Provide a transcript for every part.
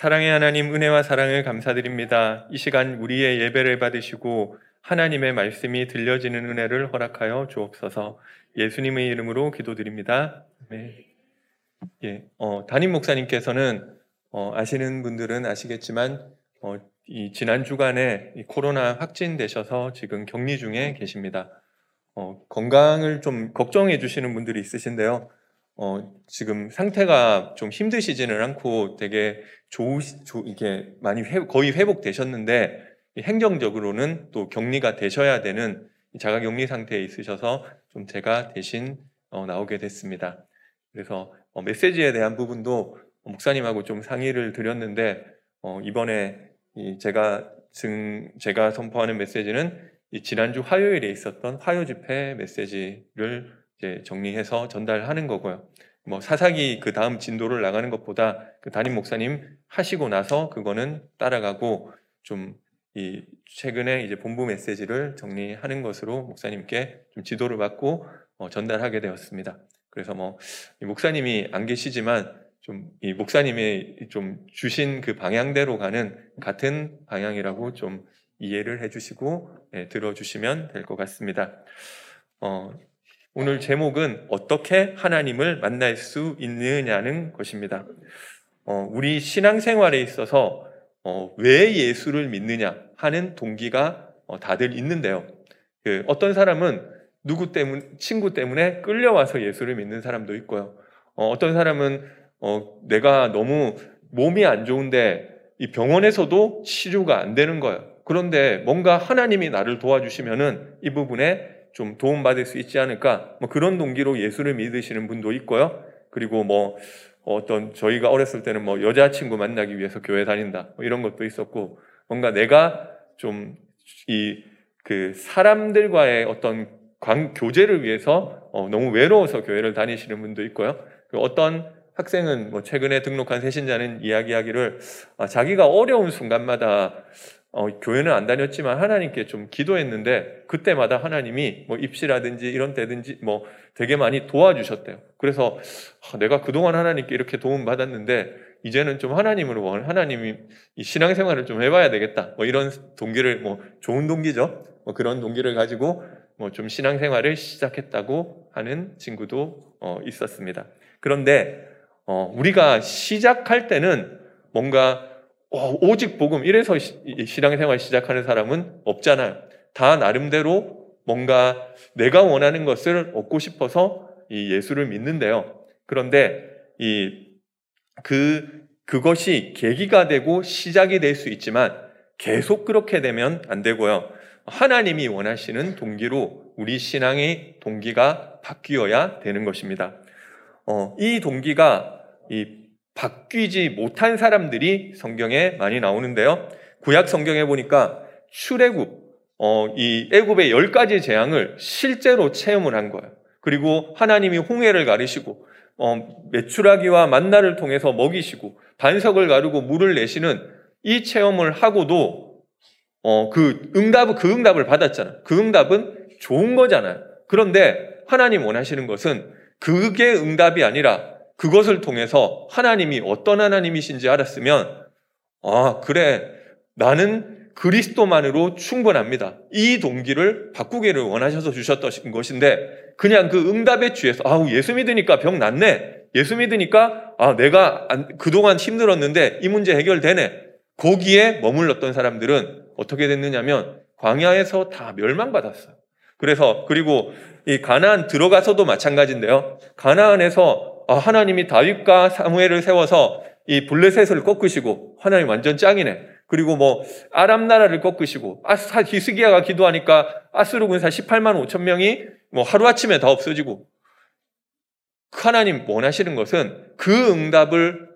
사랑의 하나님 은혜와 사랑을 감사드립니다. 이 시간 우리의 예배를 받으시고 하나님의 말씀이 들려지는 은혜를 허락하여 주옵소서. 예수님의 이름으로 기도드립니다. 네. 예, 어, 담임 목사님께서는 어, 아시는 분들은 아시겠지만 어, 이 지난 주간에 이 코로나 확진되셔서 지금 격리 중에 계십니다. 어, 건강을 좀 걱정해 주시는 분들이 있으신데요. 어, 지금 상태가 좀 힘드시지는 않고 되게 좋으, 조, 이게 많이 회, 거의 회복되셨는데 행정적으로는 또 격리가 되셔야 되는 자가 격리 상태에 있으셔서 좀 제가 대신 어, 나오게 됐습니다. 그래서 어, 메시지에 대한 부분도 목사님하고 좀 상의를 드렸는데 어, 이번에 제가 증, 제가 선포하는 메시지는 지난주 화요일에 있었던 화요 집회 메시지를 이제 정리해서 전달하는 거고요. 뭐 사사기 그 다음 진도를 나가는 것보다 그 담임 목사님 하시고 나서 그거는 따라가고 좀 이 최근에 이제 본부 메시지를 정리하는 것으로 목사님께 좀 지도를 받고 어 전달하게 되었습니다. 그래서 뭐 목사님이 안 계시지만 좀 이 목사님이 좀 주신 그 방향대로 가는 같은 방향이라고 좀 이해를 해주시고 네, 들어주시면 될 것 같습니다. 어, 오늘 제목은 어떻게 하나님을 만날 수 있느냐는 것입니다. 어, 우리 신앙생활에 있어서 어, 왜 예수를 믿느냐 하는 동기가 어, 다들 있는데요. 그 어떤 사람은 누구 때문 친구 때문에 끌려와서 예수를 믿는 사람도 있고요. 어, 떤 사람은 어, 내가 너무 몸이 안 좋은데 이 병원에서도 치료가 안 되는 거예요. 그런데 뭔가 하나님이 나를 도와주시면은 이 부분에 좀 도움받을 수 있지 않을까 뭐 그런 동기로 예수를 믿으시는 분도 있고요. 그리고 뭐 어떤 저희가 어렸을 때는 뭐 여자친구 만나기 위해서 교회 다닌다 뭐 이런 것도 있었고 뭔가 내가 좀 이 그 사람들과의 어떤 관, 교제를 위해서 어, 너무 외로워서 교회를 다니시는 분도 있고요. 그 어떤 학생은 뭐 최근에 등록한 새신자는 이야기하기를 아, 자기가 어려운 순간마다 어, 교회는 안 다녔지만 하나님께 좀 기도했는데 그때마다 하나님이 뭐 입시라든지 이런 때든지 뭐 되게 많이 도와주셨대요. 그래서 아, 내가 그동안 하나님께 이렇게 도움 받았는데 이제는 좀 하나님으로 원 하나님이 이 신앙생활을 좀 해봐야 되겠다. 뭐 이런 동기를 뭐 좋은 동기죠. 뭐 그런 동기를 가지고 뭐 좀 신앙생활을 시작했다고 하는 친구도 어, 있었습니다. 그런데 어, 우리가 시작할 때는 뭔가 어, 오직 복음 이래서 신앙생활 시작하는 사람은 없잖아요. 다 나름대로 뭔가 내가 원하는 것을 얻고 싶어서 이 예수를 믿는데요. 그런데 이 그 그것이 계기가 되고 시작이 될 수 있지만 계속 그렇게 되면 안 되고요. 하나님이 원하시는 동기로 우리 신앙의 동기가 바뀌어야 되는 것입니다. 어, 이 동기가 이 바뀌지 못한 사람들이 성경에 많이 나오는데요. 구약 성경에 보니까 출애굽, 어, 이 애굽의 열 가지 재앙을 실제로 체험을 한 거예요. 그리고 하나님이 홍해를 가르시고 어, 메추라기와 만나를 통해서 먹이시고 반석을 가르고 물을 내시는 이 체험을 하고도 어, 그 응답 그 응답을 받았잖아요. 그 응답은 좋은 거잖아요. 그런데 하나님 원하시는 것은 그게 응답이 아니라 그것을 통해서 하나님이 어떤 하나님이신지 알았으면, 아, 그래. 나는 그리스도만으로 충분합니다. 이 동기를 바꾸기를 원하셔서 주셨던 것인데, 그냥 그 응답에 취해서, 아우, 예수 믿으니까 병 낫네. 예수 믿으니까, 아, 내가 그동안 힘들었는데 이 문제 해결되네. 거기에 머물렀던 사람들은 어떻게 됐느냐면, 광야에서 다 멸망받았어요. 그래서, 그리고 이 가나안 들어가서도 마찬가지인데요. 가나안에서 아, 하나님이 다윗과 사무엘을 세워서 이 블레셋을 꺾으시고 하나님 완전 짱이네. 그리고 뭐 아람 나라를 꺾으시고 아사 히스기야가 기도하니까 아스루 군사 18만 5천 명이 뭐 하루 아침에 다 없어지고 하나님 원하시는 것은 그 응답을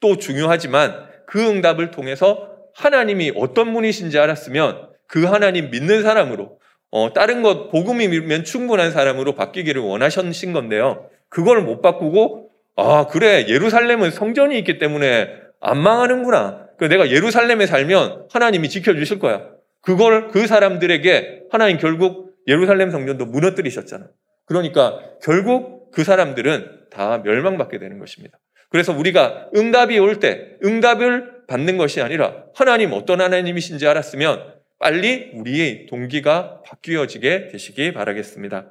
또 중요하지만 그 응답을 통해서 하나님이 어떤 분이신지 알았으면 그 하나님 믿는 사람으로 어, 다른 것 복음이 믿으면 충분한 사람으로 바뀌기를 원하신 건데요. 그걸 못 바꾸고 아 그래 예루살렘은 성전이 있기 때문에 안 망하는구나. 그 내가 예루살렘에 살면 하나님이 지켜주실 거야. 그걸 그 사람들에게 하나님 결국 예루살렘 성전도 무너뜨리셨잖아. 그러니까 결국 그 사람들은 다 멸망받게 되는 것입니다. 그래서 우리가 응답이 올 때, 응답을 받는 것이 아니라 하나님 어떤 하나님이신지 알았으면 빨리 우리의 동기가 바뀌어지게 되시기 바라겠습니다.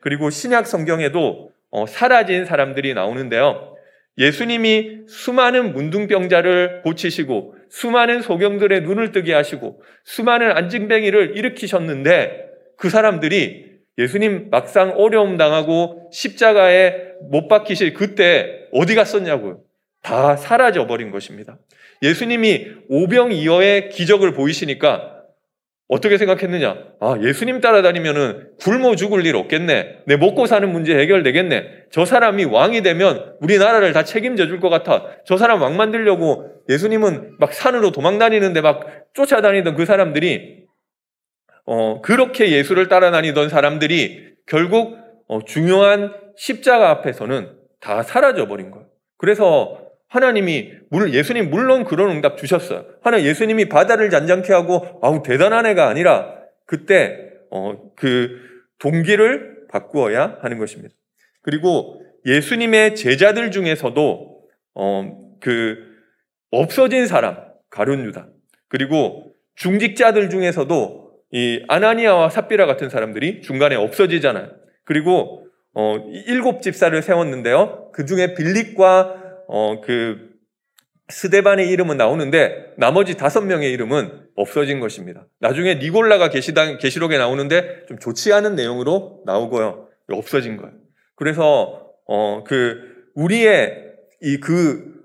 그리고 신약 성경에도 어, 사라진 사람들이 나오는데요. 예수님이 수많은 문둥병자를 고치시고 수많은 소경들의 눈을 뜨게 하시고 수많은 안진뱅이를 일으키셨는데 그 사람들이 예수님 막상 어려움 당하고 십자가에 못 박히실 그때 어디 갔었냐고요. 다 사라져 버린 것입니다. 예수님이 오병이어의 기적을 보이시니까 어떻게 생각했느냐? 아, 예수님 따라다니면은 굶어 죽을 일 없겠네. 내 먹고 사는 문제 해결되겠네. 저 사람이 왕이 되면 우리나라를 다 책임져 줄 것 같아. 저 사람 왕 만들려고 예수님은 막 산으로 도망 다니는데 막 쫓아다니던 그 사람들이 어, 그렇게 예수를 따라다니던 사람들이 결국 어, 중요한 십자가 앞에서는 다 사라져 버린 거예요. 그래서 하나님이 물 예수님 물론 그런 응답 주셨어요. 하나 예수님이 바다를 잔잔케 하고 아우 대단한 애가 아니라 그때 어, 그 동기를 바꾸어야 하는 것입니다. 그리고 예수님의 제자들 중에서도 어, 그 없어진 사람 가룟 유다 그리고 중직자들 중에서도 이 아나니아와 삽비라 같은 사람들이 중간에 없어지잖아요. 그리고 어, 일곱 집사를 세웠는데요. 그 중에 빌립과 어, 그 스데반의 이름은 나오는데 나머지 다섯 명의 이름은 없어진 것입니다. 나중에 니골라가 계시당, 계시록에 나오는데 좀 좋지 않은 내용으로 나오고요. 없어진 거예요. 그래서, 어, 그, 우리의 이 그,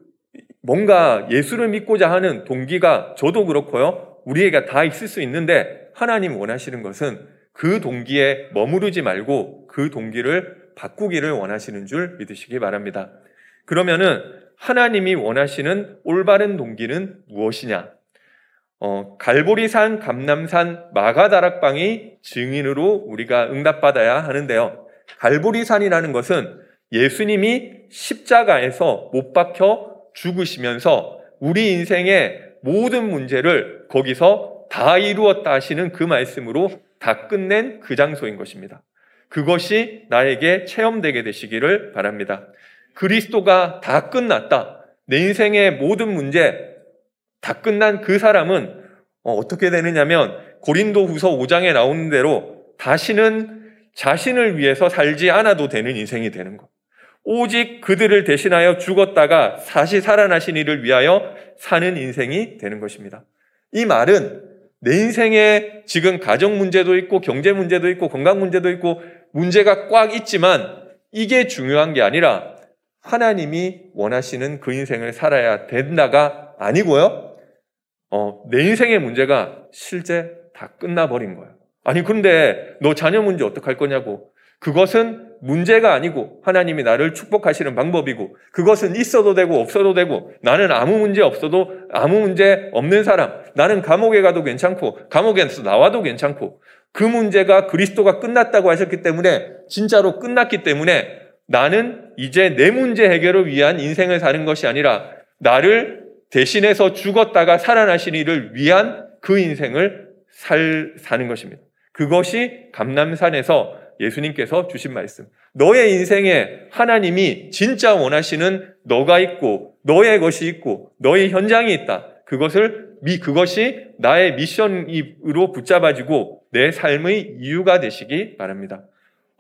뭔가 예수를 믿고자 하는 동기가 저도 그렇고요. 우리에게 다 있을 수 있는데 하나님 원하시는 것은 그 동기에 머무르지 말고 그 동기를 바꾸기를 원하시는 줄 믿으시기 바랍니다. 그러면은 하나님이 원하시는 올바른 동기는 무엇이냐? 어, 갈보리산, 감남산, 마가다락방이 증인으로 우리가 응답받아야 하는데요. 갈보리산이라는 것은 예수님이 십자가에서 못 박혀 죽으시면서 우리 인생의 모든 문제를 거기서 다 이루었다 하시는 그 말씀으로 다 끝낸 그 장소인 것입니다. 그것이 나에게 체험되게 되시기를 바랍니다. 그리스도가 다 끝났다. 내 인생의 모든 문제 다 끝난 그 사람은 어, 떻게 되느냐면 고린도 후서 5장에 나오는 대로 다시는 자신을 위해서 살지 않아도 되는 인생이 되는 것. 오직 그들을 대신하여 죽었다가 다시 살아나신 이를 위하여 사는 인생이 되는 것입니다. 이 말은 내 인생에 지금 가정 문제도 있고 경제 문제도 있고 건강 문제도 있고 문제가 꽉 있지만 이게 중요한 게 아니라 하나님이 원하시는 그 인생을 살아야 된다가 아니고요. 어, 내 인생의 문제가 실제 다 끝나버린 거예요. 아니, 근데 너 자녀 문제 어떡할 거냐고. 그것은 문제가 아니고 하나님이 나를 축복하시는 방법이고 그것은 있어도 되고 없어도 되고 나는 아무 문제 없어도 아무 문제 없는 사람 나는 감옥에 가도 괜찮고 감옥에서 나와도 괜찮고 그 문제가 그리스도가 끝났다고 하셨기 때문에 진짜로 끝났기 때문에 나는 이제 내 문제 해결을 위한 인생을 사는 것이 아니라 나를 대신해서 죽었다가 살아나신 이를 위한 그 인생을 살, 사는 것입니다. 그것이 감남산에서 예수님께서 주신 말씀. 너의 인생에 하나님이 진짜 원하시는 너가 있고, 너의 것이 있고, 너의 현장이 있다. 그것을, 미, 그것이 나의 미션으로 붙잡아지고 내 삶의 이유가 되시기 바랍니다.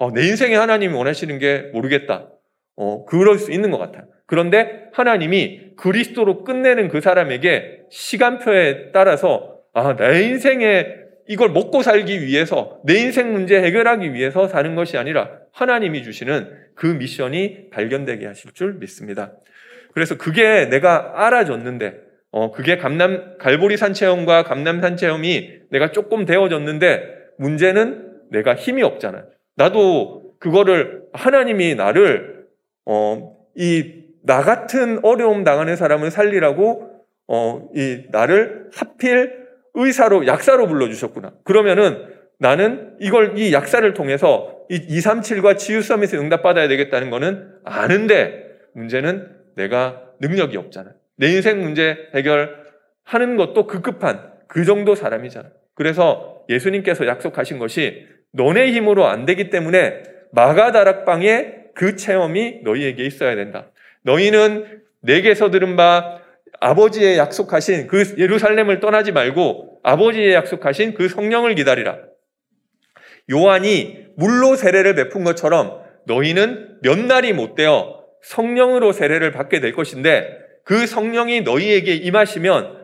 어, 내 인생에 하나님이 원하시는 게 모르겠다. 어, 그럴 수 있는 것 같아요. 그런데 하나님이 그리스도로 끝내는 그 사람에게 시간표에 따라서 아, 내 인생에 이걸 먹고 살기 위해서 내 인생 문제 해결하기 위해서 사는 것이 아니라 하나님이 주시는 그 미션이 발견되게 하실 줄 믿습니다. 그래서 그게 내가 알아졌는데 어, 그게 감남 갈보리 산 체험과 감남 산 체험이 내가 조금 되어졌는데 문제는 내가 힘이 없잖아요. 나도 그거를 하나님이 나를 어, 이 나 같은 어려움 당하는 사람을 살리라고 어, 이 나를 하필 의사로 약사로 불러 주셨구나. 그러면은 나는 이걸 이 약사를 통해서 이 237과 치유 서밋에 응답받아야 되겠다는 거는 아는데 문제는 내가 능력이 없잖아. 내 인생 문제 해결하는 것도 급급한 그 정도 사람이잖아. 그래서 예수님께서 약속하신 것이 너네 힘으로 안 되기 때문에 마가다락방에 그 체험이 너희에게 있어야 된다. 너희는 내게서 들은 바 아버지의 약속하신 그 예루살렘을 떠나지 말고 아버지의 약속하신 그 성령을 기다리라. 요한이 물로 세례를 베푼 것처럼 너희는 몇 날이 못 되어 성령으로 세례를 받게 될 것인데 그 성령이 너희에게 임하시면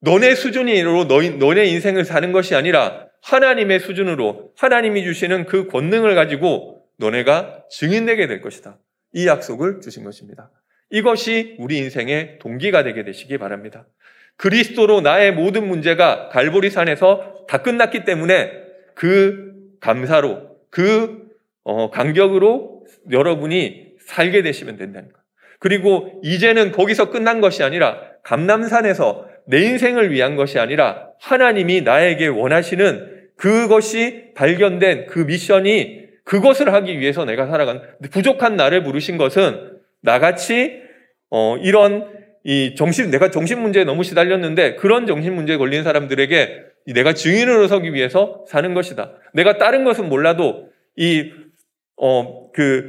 너네 수준으로 너희, 너네 인생을 사는 것이 아니라 하나님의 수준으로 하나님이 주시는 그 권능을 가지고 너네가 증인되게 될 것이다. 이 약속을 주신 것입니다. 이것이 우리 인생의 동기가 되게 되시기 바랍니다. 그리스도로 나의 모든 문제가 갈보리산에서 다 끝났기 때문에 그 감사로 그 어, 간격으로 여러분이 살게 되시면 된다는 것. 그리고 이제는 거기서 끝난 것이 아니라 감남산에서 내 인생을 위한 것이 아니라 하나님이 나에게 원하시는 그것이 발견된 그 미션이 그것을 하기 위해서 내가 살아간 부족한 나를 부르신 것은 나같이 어, 이런 이 정신 내가 정신 문제에 너무 시달렸는데 그런 정신 문제에 걸린 사람들에게 내가 증인으로 서기 위해서 사는 것이다. 내가 다른 것은 몰라도 이 어그이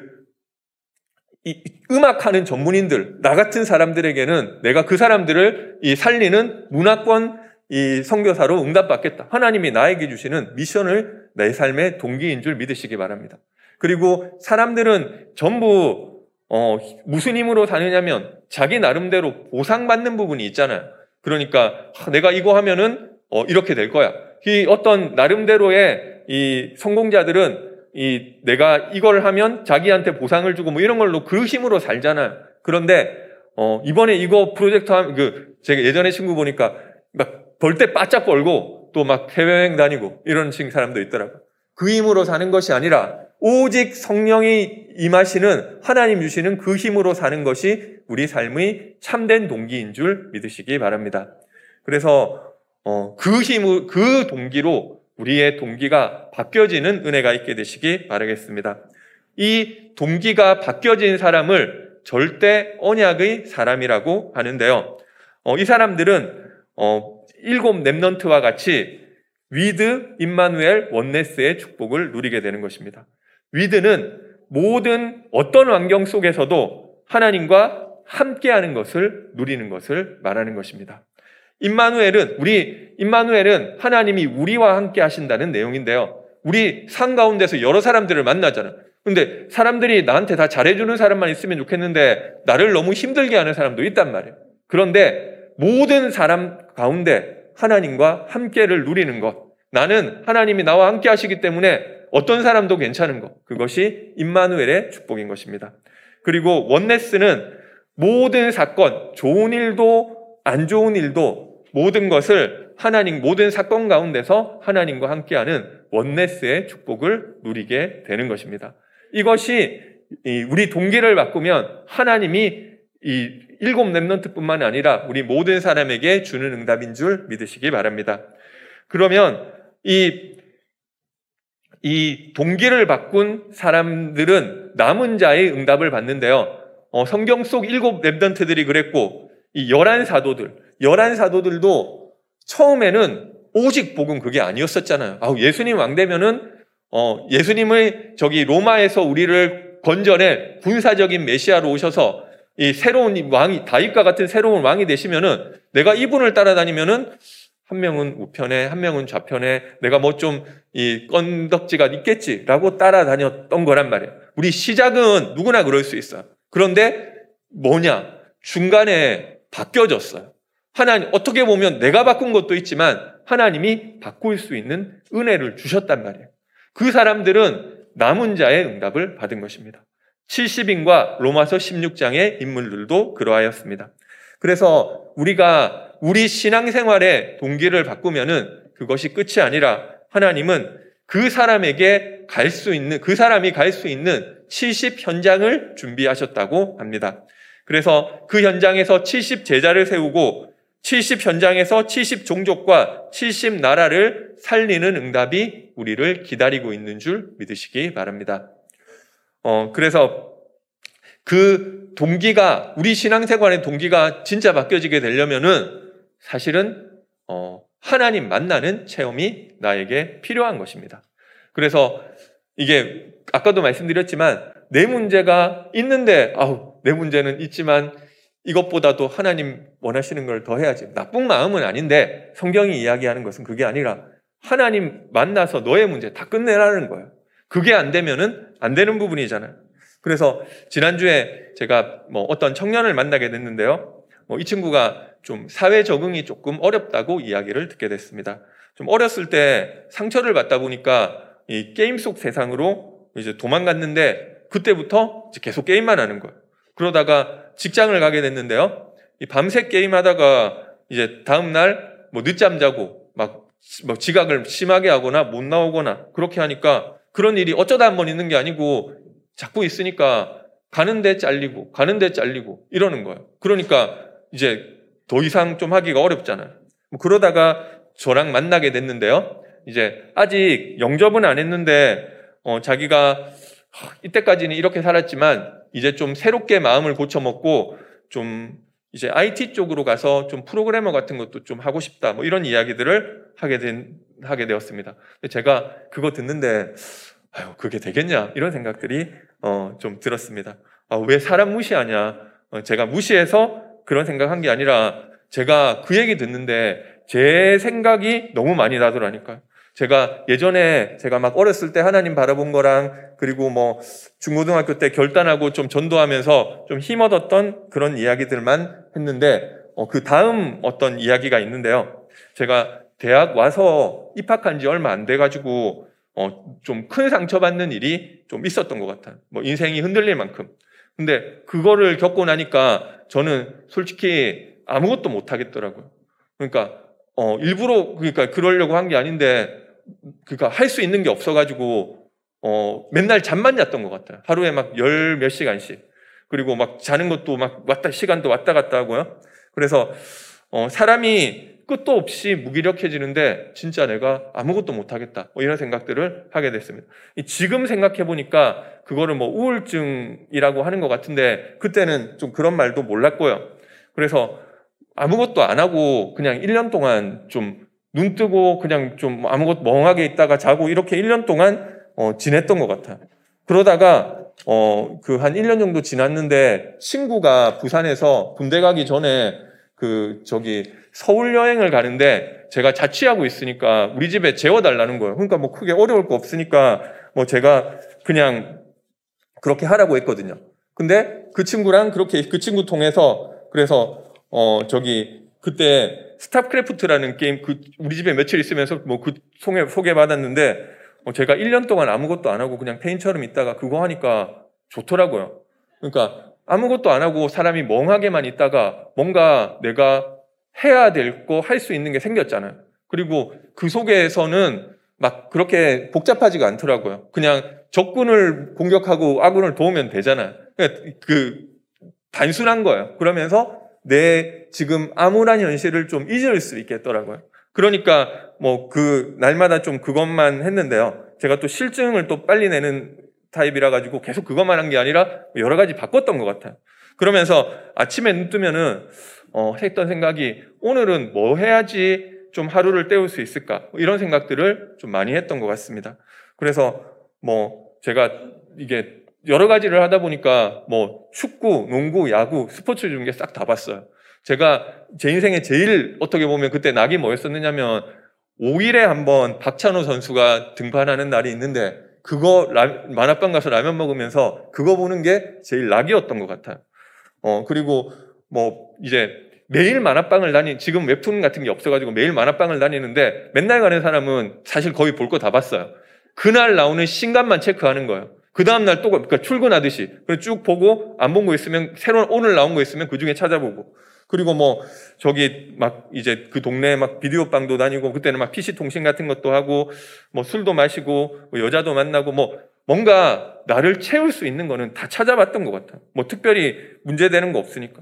음악하는 전문인들 나 같은 사람들에게는 내가 그 사람들을 이 살리는 문화권 이 선교사로 응답받겠다. 하나님이 나에게 주시는 미션을 내 삶의 동기인 줄 믿으시기 바랍니다. 그리고 사람들은 전부 어, 무슨 힘으로 사느냐면 자기 나름대로 보상받는 부분이 있잖아요. 그러니까 내가 이거 하면은 어, 이렇게 될 거야. 이 어떤 나름대로의 이 성공자들은 이 내가 이걸 하면 자기한테 보상을 주고 뭐 이런 걸로 그 힘으로 살잖아요. 그런데 어, 이번에 이거 프로젝트 하면 그 제가 예전에 친구 보니까 막 벌 때 바짝 벌고 또 막 해외여행 다니고 이런 식 사람도 있더라고요. 그 힘으로 사는 것이 아니라 오직 성령이 임하시는 하나님 주시는 그 힘으로 사는 것이 우리 삶의 참된 동기인 줄 믿으시기 바랍니다. 그래서 어, 그 힘을 그 동기로 우리의 동기가 바뀌어지는 은혜가 있게 되시기 바라겠습니다. 이 동기가 바뀌어진 사람을 절대 언약의 사람이라고 하는데요. 어, 이 사람들은 어, 일곱 랩넌트와 같이 With, 임마누엘, oneness의 축복을 누리게 되는 것입니다. With는 모든 어떤 환경 속에서도 하나님과 함께하는 것을 누리는 것을 말하는 것입니다. 임마누엘은 우리 임마누엘은 하나님이 우리와 함께 하신다는 내용인데요. 우리 삶 가운데서 여러 사람들을 만나잖아. 근데 사람들이 나한테 다 잘해주는 사람만 있으면 좋겠는데 나를 너무 힘들게 하는 사람도 있단 말이에요. 그런데 모든 사람 가운데 하나님과 함께를 누리는 것. 나는 하나님이 나와 함께 하시기 때문에 어떤 사람도 괜찮은 것. 그것이 임마누엘의 축복인 것입니다. 그리고 원네스는 모든 사건, 좋은 일도 안 좋은 일도 모든 것을 하나님, 모든 사건 가운데서 하나님과 함께하는 원네스의 축복을 누리게 되는 것입니다. 이것이 우리 동기를 바꾸면 하나님이 이 일곱 랩런트뿐만 아니라 우리 모든 사람에게 주는 응답인 줄 믿으시기 바랍니다. 그러면 이, 이 동기를 바꾼 사람들은 남은 자의 응답을 받는데요. 어, 성경 속 일곱 랩런트들이 그랬고 이 열한 사도들, 열한 사도들도 처음에는 오직 복음 그게 아니었었잖아요. 아, 예수님 왕 되면은 어, 예수님의 저기 로마에서 우리를 건전해 군사적인 메시아로 오셔서 이 새로운 왕이 다윗과 같은 새로운 왕이 되시면은 내가 이분을 따라다니면은 한 명은 우편에 한 명은 좌편에 내가 뭐 좀 이 건덕지가 있겠지라고 따라다녔던 거란 말이에요. 우리 시작은 누구나 그럴 수 있어요. 그런데 뭐냐 중간에 바뀌어졌어요. 하나님 어떻게 보면 내가 바꾼 것도 있지만 하나님이 바꿀 수 있는 은혜를 주셨단 말이에요. 그 사람들은 남은 자의 응답을 받은 것입니다. 70인과 로마서 16장의 인물들도 그러하였습니다. 그래서 우리가 우리 신앙생활의 동기를 바꾸면은 그것이 끝이 아니라 하나님은 그 사람에게 갈 수 있는, 그 사람이 갈 수 있는 70 현장을 준비하셨다고 합니다. 그래서 그 현장에서 70 제자를 세우고 70 현장에서 70 종족과 70 나라를 살리는 응답이 우리를 기다리고 있는 줄 믿으시기 바랍니다. 어, 그래서 그 동기가, 우리 신앙생활의 동기가 진짜 바뀌어지게 되려면은 사실은, 어, 하나님 만나는 체험이 나에게 필요한 것입니다. 그래서 이게 아까도 말씀드렸지만 내 문제가 있는데, 아우, 내 문제는 있지만 이것보다도 하나님 원하시는 걸 더 해야지. 나쁜 마음은 아닌데 성경이 이야기하는 것은 그게 아니라 하나님 만나서 너의 문제 다 끝내라는 거예요. 그게 안 되면은 안 되는 부분이잖아요. 그래서 지난주에 제가 뭐 어떤 청년을 만나게 됐는데요. 뭐 이 친구가 좀 사회 적응이 조금 어렵다고 이야기를 듣게 됐습니다. 좀 어렸을 때 상처를 받다 보니까 이 게임 속 세상으로 이제 도망갔는데 그때부터 계속 게임만 하는 거예요. 그러다가 직장을 가게 됐는데요. 이 밤새 게임 하다가 이제 다음 날 뭐 늦잠 자고 막, 막 지각을 심하게 하거나 못 나오거나 그렇게 하니까 그런 일이 어쩌다 한 번 있는 게 아니고 자꾸 있으니까 가는데 잘리고 가는데 잘리고 이러는 거예요. 그러니까 이제 더 이상 좀 하기가 어렵잖아요. 뭐 그러다가 저랑 만나게 됐는데요. 이제 아직 영접은 안 했는데 어, 자기가 이때까지는 이렇게 살았지만 이제 좀 새롭게 마음을 고쳐먹고 좀 이제 IT 쪽으로 가서 좀 프로그래머 같은 것도 좀 하고 싶다. 뭐 이런 이야기들을 하게 된, 하게 되었습니다. 제가 그거 듣는데, 아유, 그게 되겠냐? 이런 생각들이, 어, 좀 들었습니다. 아, 왜 사람 무시하냐? 어, 제가 무시해서 그런 생각한 게 아니라 제가 그 얘기 듣는데 제 생각이 너무 많이 나더라니까요. 제가 예전에 제가 막 어렸을 때 하나님 바라본 거랑 그리고 뭐 중고등학교 때 결단하고 좀 전도하면서 좀 힘 얻었던 그런 이야기들만 했는데 어, 그 다음 어떤 이야기가 있는데요. 제가 대학 와서 입학한 지 얼마 안 돼가지고 어, 좀 큰 상처받는 일이 좀 있었던 것 같아요. 뭐 인생이 흔들릴 만큼. 근데 그거를 겪고 나니까 저는 솔직히 아무것도 못 하겠더라고요. 그러니까 어, 일부러 그러니까 그러려고 한 게 아닌데 그러니까 할 수 있는 게 없어가지고 어, 맨날 잠만 잤던 것 같아요. 하루에 막 열 몇 시간씩. 그리고 막 자는 것도 막 왔다, 시간도 왔다 갔다 하고요. 그래서, 어, 사람이 끝도 없이 무기력해지는데 진짜 내가 아무것도 못하겠다. 뭐 이런 생각들을 하게 됐습니다. 지금 생각해 보니까 그거를 뭐 우울증이라고 하는 것 같은데 그때는 좀 그런 말도 몰랐고요. 그래서 아무것도 안 하고 그냥 1년 동안 좀 눈 뜨고 그냥 좀 아무것도 멍하게 있다가 자고 이렇게 1년 동안 어, 지냈던 것 같아요. 그러다가 어, 그 한 1년 정도 지났는데 친구가 부산에서 군대 가기 전에 그 저기 서울 여행을 가는데 제가 자취하고 있으니까 우리 집에 재워달라는 거예요. 그러니까 뭐 크게 어려울 거 없으니까 뭐 제가 그냥 그렇게 하라고 했거든요. 근데 그 친구랑 그렇게 그 친구 통해서 그래서 어 저기 그때 스타크래프트라는 게임 그 우리 집에 며칠 있으면서 뭐 그 소개 소개 받았는데 어 제가 1년 동안 아무것도 안 하고 그냥 폐인처럼 있다가 그거 하니까 좋더라고요. 그러니까 아무것도 안 하고 사람이 멍하게만 있다가 뭔가 내가 해야 될 거 할 수 있는 게 생겼잖아요. 그리고 그 속에서는 막 그렇게 복잡하지가 않더라고요. 그냥 적군을 공격하고 아군을 도우면 되잖아요. 그러니까 그 단순한 거예요. 그러면서 내 지금 암울한 현실을 좀 잊을 수 있겠더라고요. 그러니까 뭐 그 날마다 좀 그것만 했는데요. 제가 또 실증을 또 빨리 내는 타입이라 가지고 계속 그것만 한 게 아니라 여러 가지 바꿨던 것 같아요. 그러면서 아침에 눈 뜨면은 어, 했던 생각이 오늘은 뭐 해야지 좀 하루를 때울 수 있을까 이런 생각들을 좀 많이 했던 것 같습니다. 그래서 뭐 제가 이게 여러 가지를 하다 보니까 뭐 축구, 농구, 야구, 스포츠 중에 싹다 봤어요. 제가 제 인생에 제일 어떻게 보면 그때 낙이 뭐였었느냐면 5일에 한 번 박찬호 선수가 등판하는 날이 있는데 그거 라, 만화방 가서 라면 먹으면서 그거 보는 게 제일 낙이었던 것 같아요. 어 그리고 뭐 이제 매일 만화방을 다니 지금 웹툰 같은 게 없어가지고 매일 만화방을 다니는데 맨날 가는 사람은 사실 거의 볼 거 다 봤어요. 그날 나오는 신간만 체크하는 거예요. 그 다음날 또, 그러니까 출근하듯이. 쭉 보고, 안 본 거 있으면, 새로 오늘 나온 거 있으면 그 중에 찾아보고. 그리고 뭐, 저기 막 이제 그 동네에 막 비디오 방도 다니고, 그때는 막 PC 통신 같은 것도 하고, 뭐 술도 마시고, 뭐 여자도 만나고, 뭐, 뭔가 나를 채울 수 있는 거는 다 찾아봤던 것 같아요. 뭐 특별히 문제되는 거 없으니까.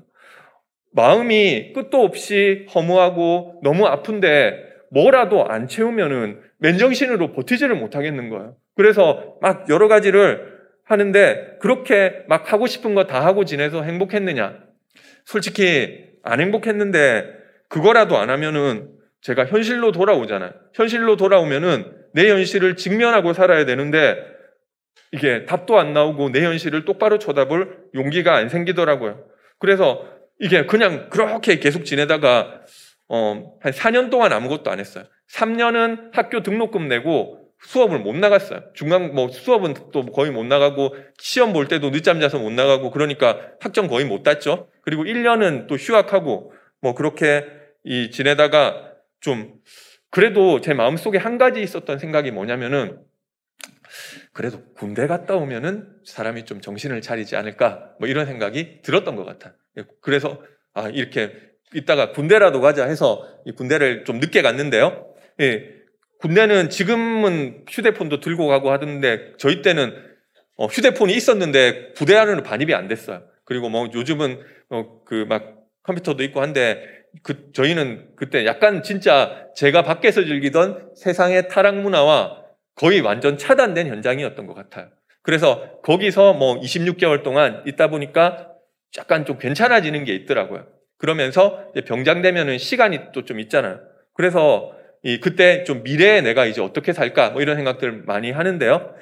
마음이 끝도 없이 허무하고 너무 아픈데 뭐라도 안 채우면은 맨정신으로 버티지를 못하겠는 거예요. 그래서 막 여러 가지를 하는데 그렇게 막 하고 싶은 거 다 하고 지내서 행복했느냐? 솔직히 안 행복했는데 그거라도 안 하면은 제가 현실로 돌아오잖아요. 현실로 돌아오면은 내 현실을 직면하고 살아야 되는데 이게 답도 안 나오고 내 현실을 똑바로 쳐다볼 용기가 안 생기더라고요. 그래서 이게 그냥 그렇게 계속 지내다가 어, 한 4년 동안 아무것도 안 했어요. 3년은 학교 등록금 내고 수업을 못 나갔어요. 중간 뭐 수업은 또 거의 못 나가고 시험 볼 때도 늦잠 자서 못 나가고 그러니까 학점 거의 못 땄죠. 그리고 1년은 또 휴학하고 뭐 그렇게 이 지내다가 좀 그래도 제 마음속에 한 가지 있었던 생각이 뭐냐면은 그래도 군대 갔다 오면은 사람이 좀 정신을 차리지 않을까 뭐 이런 생각이 들었던 것 같아. 그래서 아 이렇게 이따가 군대라도 가자 해서 이 군대를 좀 늦게 갔는데요. 예, 군대는 지금은 휴대폰도 들고 가고 하던데 저희 때는 어, 휴대폰이 있었는데 부대 안으로 반입이 안 됐어요. 그리고 뭐 요즘은 어, 그막 컴퓨터도 있고 한데 그 저희는 그때 약간 진짜 제가 밖에서 즐기던 세상의 타락 문화와 거의 완전 차단된 현장이었던 것 같아요. 그래서 거기서 뭐 26개월 동안 있다 보니까 약간 좀 괜찮아지는 게 있더라고요. 그러면서 병장 되면은 시간이 또 좀 있잖아요. 그래서 이 그때 좀 미래에 내가 이제 어떻게 살까 뭐 이런 생각들 많이 하는데요.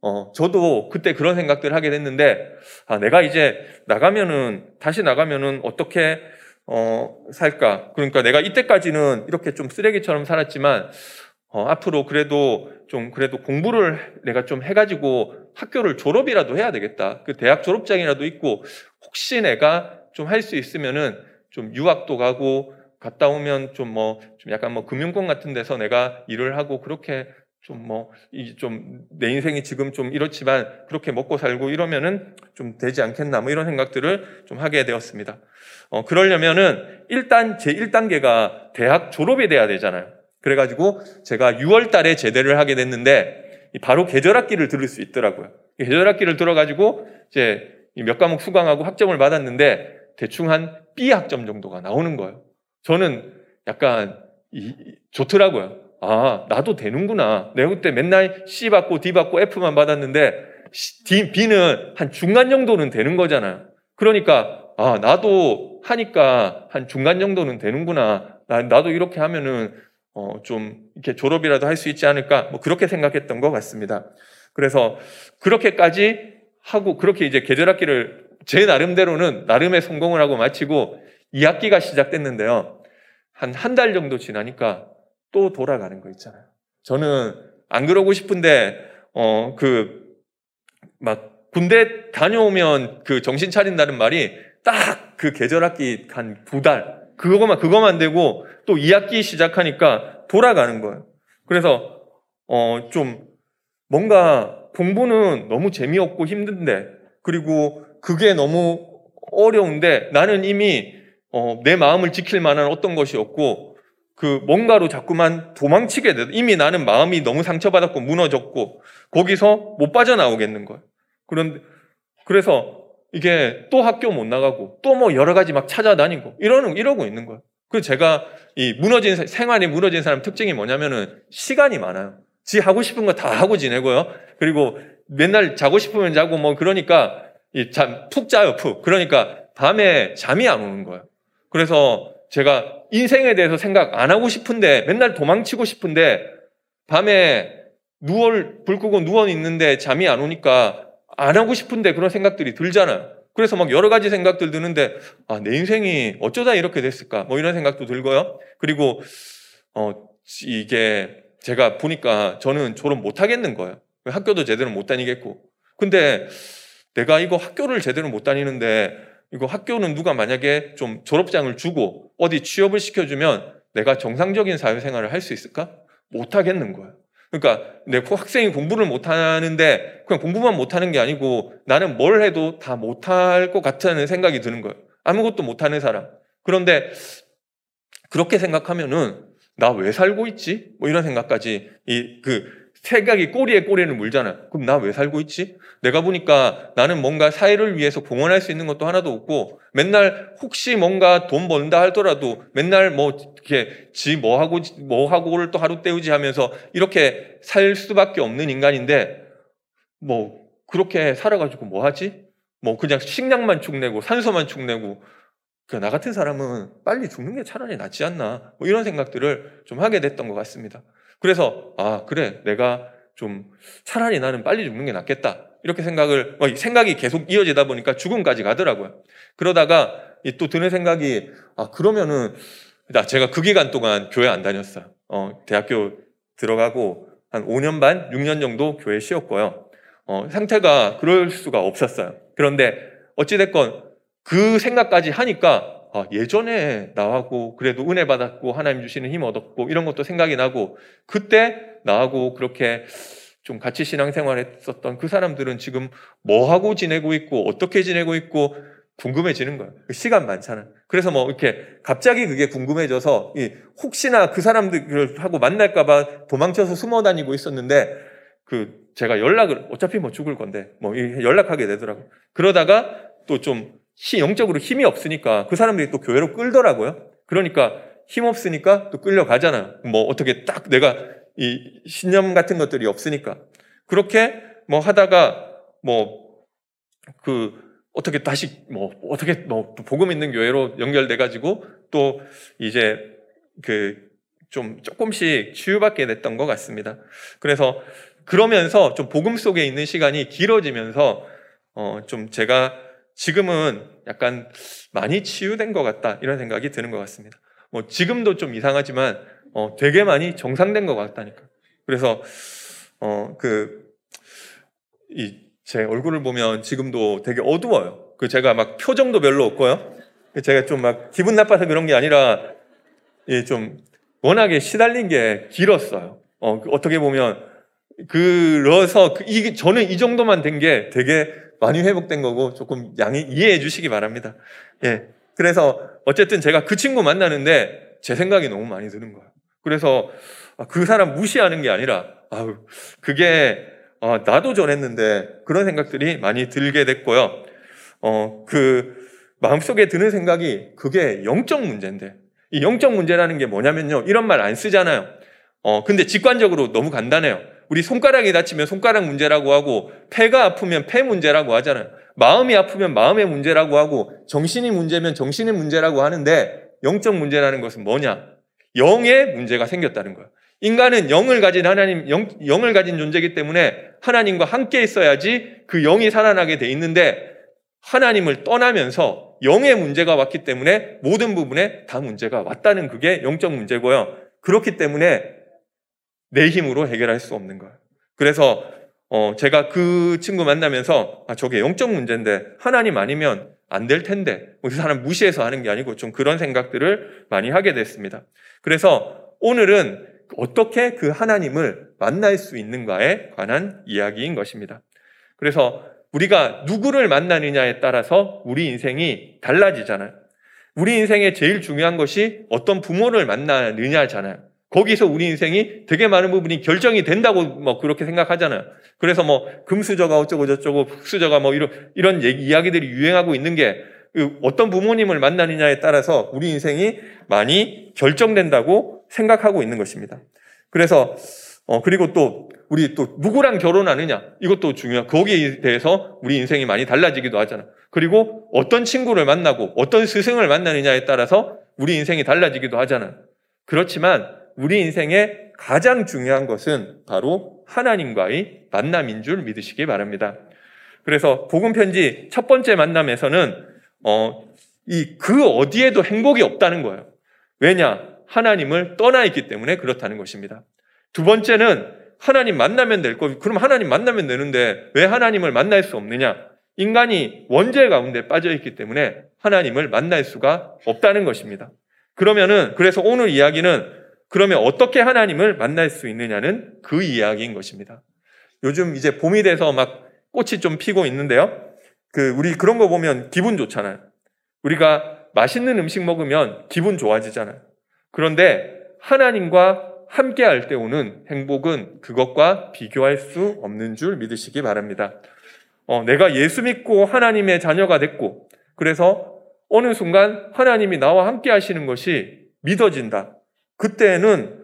어, 저도 그때 그런 생각들 하게 됐는데, 아, 내가 이제 나가면은, 다시 나가면은 어떻게, 어, 살까. 그러니까 내가 이때까지는 이렇게 좀 쓰레기처럼 살았지만, 어, 앞으로 그래도 좀, 그래도 공부를 내가 좀 해가지고 학교를 졸업이라도 해야 되겠다. 그 대학 졸업장이라도 있고, 혹시 내가 좀 할 수 있으면은 좀 유학도 가고, 갔다 오면 좀 뭐, 좀 약간 뭐 금융권 같은 데서 내가 일을 하고 그렇게 좀 뭐, 좀내 인생이 지금 좀 이렇지만 그렇게 먹고 살고 이러면은 좀 되지 않겠나 뭐 이런 생각들을 좀 하게 되었습니다. 어, 그러려면은 일단 제 1단계가 대학 졸업이 돼야 되잖아요. 그래 가지고 제가 6월 달에 제대를 하게 됐는데 바로 계절학기를 들을 수 있더라고요. 계절학기를 들어 가지고 이제 몇 과목 수강하고 학점을 받았는데 대충 한 B 학점 정도가 나오는 거예요. 저는 약간 이, 좋더라고요. 아, 나도 되는구나. 내가 그때 맨날 C 받고 D 받고 F만 받았는데 D, B는 한 중간 정도는 되는 거잖아요. 그러니까 아, 나도 하니까 한 중간 정도는 되는구나. 나, 나도 이렇게 하면은 어, 좀 이렇게 졸업이라도 할 수 있지 않을까? 뭐 그렇게 생각했던 것 같습니다. 그래서 그렇게까지 하고 그렇게 이제 계절학기를 제 나름대로는 나름의 성공을 하고 마치고 2학기가 시작됐는데요. 한 한 달 정도 지나니까 또 돌아가는 거 있잖아요. 저는 안 그러고 싶은데 어 그 막 군대 다녀오면 그 정신 차린다는 말이 딱 그 계절 학기 한 두 달 그거만 그거만 되고 또 2학기 시작하니까 돌아가는 거예요. 그래서 어 좀 뭔가 공부는 너무 재미없고 힘든데 그리고 그게 너무 어려운데 나는 이미 어, 내 마음을 지킬 만한 어떤 것이 없고 그 뭔가로 자꾸만 도망치게 돼. 이미 나는 마음이 너무 상처받았고 무너졌고 거기서 못 빠져나오겠는 거예요. 그런데 그래서 이게 또 학교 못 나가고 또 뭐 여러 가지 막 찾아다니고 이러는 이러고 있는 거예요. 그 제가 이 무너진 생활이 무너진 사람 특징이 뭐냐면은 시간이 많아요. 지 하고 싶은 거 다 하고 지내고요. 그리고 맨날 자고 싶으면 자고 뭐 그러니까 이잠푹 자요 푹. 그러니까 밤에 잠이 안 오는 거예요. 그래서 제가 인생에 대해서 생각 안 하고 싶은데 맨날 도망치고 싶은데 밤에 누워 불 끄고 누워 있는데 잠이 안 오니까 안 하고 싶은데 그런 생각들이 들잖아요. 그래서 막 여러 가지 생각들 드는데 아, 내 인생이 어쩌다 이렇게 됐을까? 뭐 이런 생각도 들고요. 그리고 어 이게 제가 보니까 저는 졸업 못 하겠는 거예요. 학교도 제대로 못 다니겠고. 근데 내가 이거 학교를 제대로 못 다니는데 이거 학교는 누가 만약에 좀 졸업장을 주고 어디 취업을 시켜주면 내가 정상적인 사회생활을 할 수 있을까? 못 하겠는 거예요. 그러니까 내 학생이 공부를 못 하는데 그냥 공부만 못 하는 게 아니고 나는 뭘 해도 다 못 할 것 같다는 생각이 드는 거예요. 아무것도 못 하는 사람. 그런데 그렇게 생각하면은 나 왜 살고 있지? 뭐 이런 생각까지 이 그 생각이 꼬리에 꼬리를 물잖아. 그럼 나 왜 살고 있지? 내가 보니까 나는 뭔가 사회를 위해서 공헌할 수 있는 것도 하나도 없고 맨날 혹시 뭔가 돈 번다 하더라도 맨날 뭐 이렇게 지 뭐 하고 뭐 하고를 또 하루 때우지 하면서 이렇게 살 수밖에 없는 인간인데 뭐 그렇게 살아가지고 뭐 하지? 뭐 그냥 식량만 축내고 산소만 축내고 나 같은 사람은 빨리 죽는 게 차라리 낫지 않나 뭐 이런 생각들을 좀 하게 됐던 것 같습니다. 그래서 아 그래 내가 좀 차라리 나는 빨리 죽는 게 낫겠다. 이렇게 생각을, 어, 생각이 계속 이어지다 보니까 죽음까지 가더라고요. 그러다가 또 드는 생각이, 아, 그러면은, 나 제가 그 기간 동안 교회 안 다녔어요. 어, 대학교 들어가고 한 5년 반, 6년 정도 교회 쉬었고요. 어, 상태가 그럴 수가 없었어요. 그런데 어찌됐건 그 생각까지 하니까 아, 예전에 나하고 그래도 은혜 받았고 하나님 주시는 힘 얻었고 이런 것도 생각이 나고 그때 나하고 그렇게 좀 같이 신앙생활 했었던 그 사람들은 지금 뭐 하고 지내고 있고 어떻게 지내고 있고 궁금해지는 거예요. 그 시간 많잖아요. 그래서 뭐 이렇게 갑자기 그게 궁금해져서 혹시나 그 사람들을 하고 만날까봐 도망쳐서 숨어 다니고 있었는데 그 제가 연락을 어차피 뭐 죽을 건데 뭐 연락하게 되더라고요. 그러다가 또 좀 영적으로 힘이 없으니까 그 사람들이 또 교회로 끌더라고요. 그러니까 힘 없으니까 또 끌려가잖아요. 뭐 어떻게 딱 내가 이 신념 같은 것들이 없으니까. 그렇게 뭐 하다가 뭐 그 어떻게 다시 뭐 어떻게 뭐 복음 있는 교회로 연결돼 가지고 또 이제 그 좀 조금씩 치유받게 됐던 것 같습니다. 그래서 그러면서 좀 복음 속에 있는 시간이 길어지면서 어 좀 제가 지금은 약간 많이 치유된 것 같다 이런 생각이 드는 것 같습니다. 뭐 지금도 좀 이상하지만 어, 되게 많이 정상된 것 같다니까. 그래서 어, 그이 제 얼굴을 보면 지금도 되게 어두워요. 그 제가 막 표정도 별로 없고요. 그 제가 좀 막 기분 나빠서 그런 게 아니라 좀 워낙에 시달린 게 길었어요. 어, 그 어떻게 보면 그래서 그이 저는 이 정도만 된 게 되게 많이 회복된 거고 조금 양해 이해해 주시기 바랍니다. 예. 그래서 어쨌든 제가 그 친구 만나는데 제 생각이 너무 많이 드는 거예요. 그래서 아, 그 사람 무시하는 게 아니라 아우 그게 아, 나도 저랬는데 그런 생각들이 많이 들게 됐고요. 어, 그 마음속에 드는 생각이 그게 영적 문제인데 이 영적 문제라는 게 뭐냐면요. 이런 말 안 쓰잖아요. 어, 근데 직관적으로 너무 간단해요. 우리 손가락이 다치면 손가락 문제라고 하고 폐가 아프면 폐 문제라고 하잖아요. 마음이 아프면 마음의 문제라고 하고 정신이 문제면 정신의 문제라고 하는데 영적 문제라는 것은 뭐냐? 영의 문제가 생겼다는 거예요. 인간은 영을 가진 하나님, 영, 영을 가진 존재이기 때문에 하나님과 함께 있어야지 그 영이 살아나게 돼 있는데 하나님을 떠나면서 영의 문제가 왔기 때문에 모든 부분에 다 문제가 왔다는 그게 영적 문제고요. 그렇기 때문에 내 힘으로 해결할 수 없는 거예요. 그래서 어, 제가 그 친구 만나면서 아, 저게 영적 문제인데 하나님 아니면 안 될 텐데 뭐 그 사람 무시해서 하는 게 아니고 좀 그런 생각들을 많이 하게 됐습니다. 그래서 오늘은 어떻게 그 하나님을 만날 수 있는가에 관한 이야기인 것입니다. 그래서 우리가 누구를 만나느냐에 따라서 우리 인생이 달라지잖아요. 우리 인생에 제일 중요한 것이 어떤 부모를 만나느냐잖아요. 거기서 우리 인생이 되게 많은 부분이 결정이 된다고 뭐 그렇게 생각하잖아요. 그래서 뭐 금수저가 어쩌고 저쩌고 흑수저가 뭐 이런 이런 얘기, 이야기들이 유행하고 있는 게그 어떤 부모님을 만나느냐에 따라서 우리 인생이 많이 결정된다고 생각하고 있는 것입니다. 그래서 어 그리고 또 우리 또 누구랑 결혼하느냐 이것도 중요한 거기에 대해서 우리 인생이 많이 달라지기도 하잖아. 그리고 어떤 친구를 만나고 어떤 스승을 만나느냐에 따라서 우리 인생이 달라지기도 하잖아. 그렇지만 우리 인생의 가장 중요한 것은 바로 하나님과의 만남인 줄 믿으시기 바랍니다. 그래서 복음 편지 첫 번째 만남에서는 어, 이 그 어디에도 행복이 없다는 거예요. 왜냐? 하나님을 떠나 있기 때문에 그렇다는 것입니다. 두 번째는 하나님 만나면 될 거. 그럼 하나님 만나면 되는데 왜 하나님을 만날 수 없느냐? 인간이 원죄 가운데 빠져 있기 때문에 하나님을 만날 수가 없다는 것입니다. 그러면은 그래서 오늘 이야기는 그러면 어떻게 하나님을 만날 수 있느냐는 그 이야기인 것입니다. 요즘 이제 봄이 돼서 막 꽃이 좀 피고 있는데요. 그 우리 그런 거 보면 기분 좋잖아요. 우리가 맛있는 음식 먹으면 기분 좋아지잖아요. 그런데 하나님과 함께 할 때 오는 행복은 그것과 비교할 수 없는 줄 믿으시기 바랍니다. 어, 내가 예수 믿고 하나님의 자녀가 됐고, 그래서 어느 순간 하나님이 나와 함께 하시는 것이 믿어진다. 그때는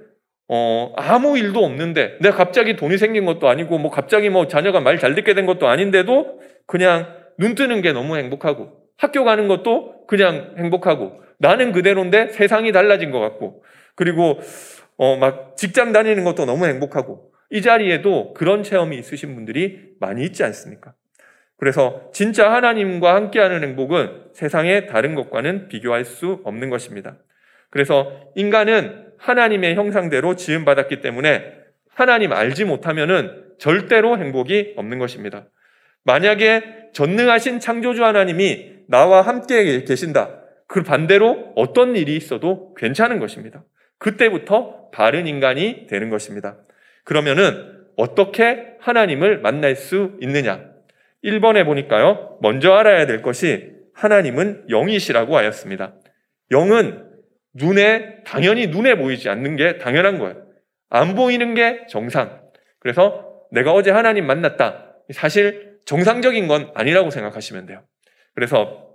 어, 아무 일도 없는데 내가 갑자기 돈이 생긴 것도 아니고 뭐 갑자기 뭐 자녀가 말 잘 듣게 된 것도 아닌데도 그냥 눈 뜨는 게 너무 행복하고 학교 가는 것도 그냥 행복하고 나는 그대로인데 세상이 달라진 것 같고 그리고 어, 막 직장 다니는 것도 너무 행복하고 이 자리에도 그런 체험이 있으신 분들이 많이 있지 않습니까? 그래서 진짜 하나님과 함께하는 행복은 세상의 다른 것과는 비교할 수 없는 것입니다. 그래서 인간은 하나님의 형상대로 지음받았기 때문에 하나님 알지 못하면은 절대로 행복이 없는 것입니다. 만약에 전능하신 창조주 하나님이 나와 함께 계신다. 그 반대로 어떤 일이 있어도 괜찮은 것입니다. 그때부터 바른 인간이 되는 것입니다. 그러면은 어떻게 하나님을 만날 수 있느냐? 1번에 보니까요. 먼저 알아야 될 것이 하나님은 영이시라고 하였습니다. 영은 눈에 당연히 눈에 보이지 않는 게 당연한 거예요. 안 보이는 게 정상. 그래서 내가 어제 하나님 만났다. 사실 정상적인 건 아니라고 생각하시면 돼요. 그래서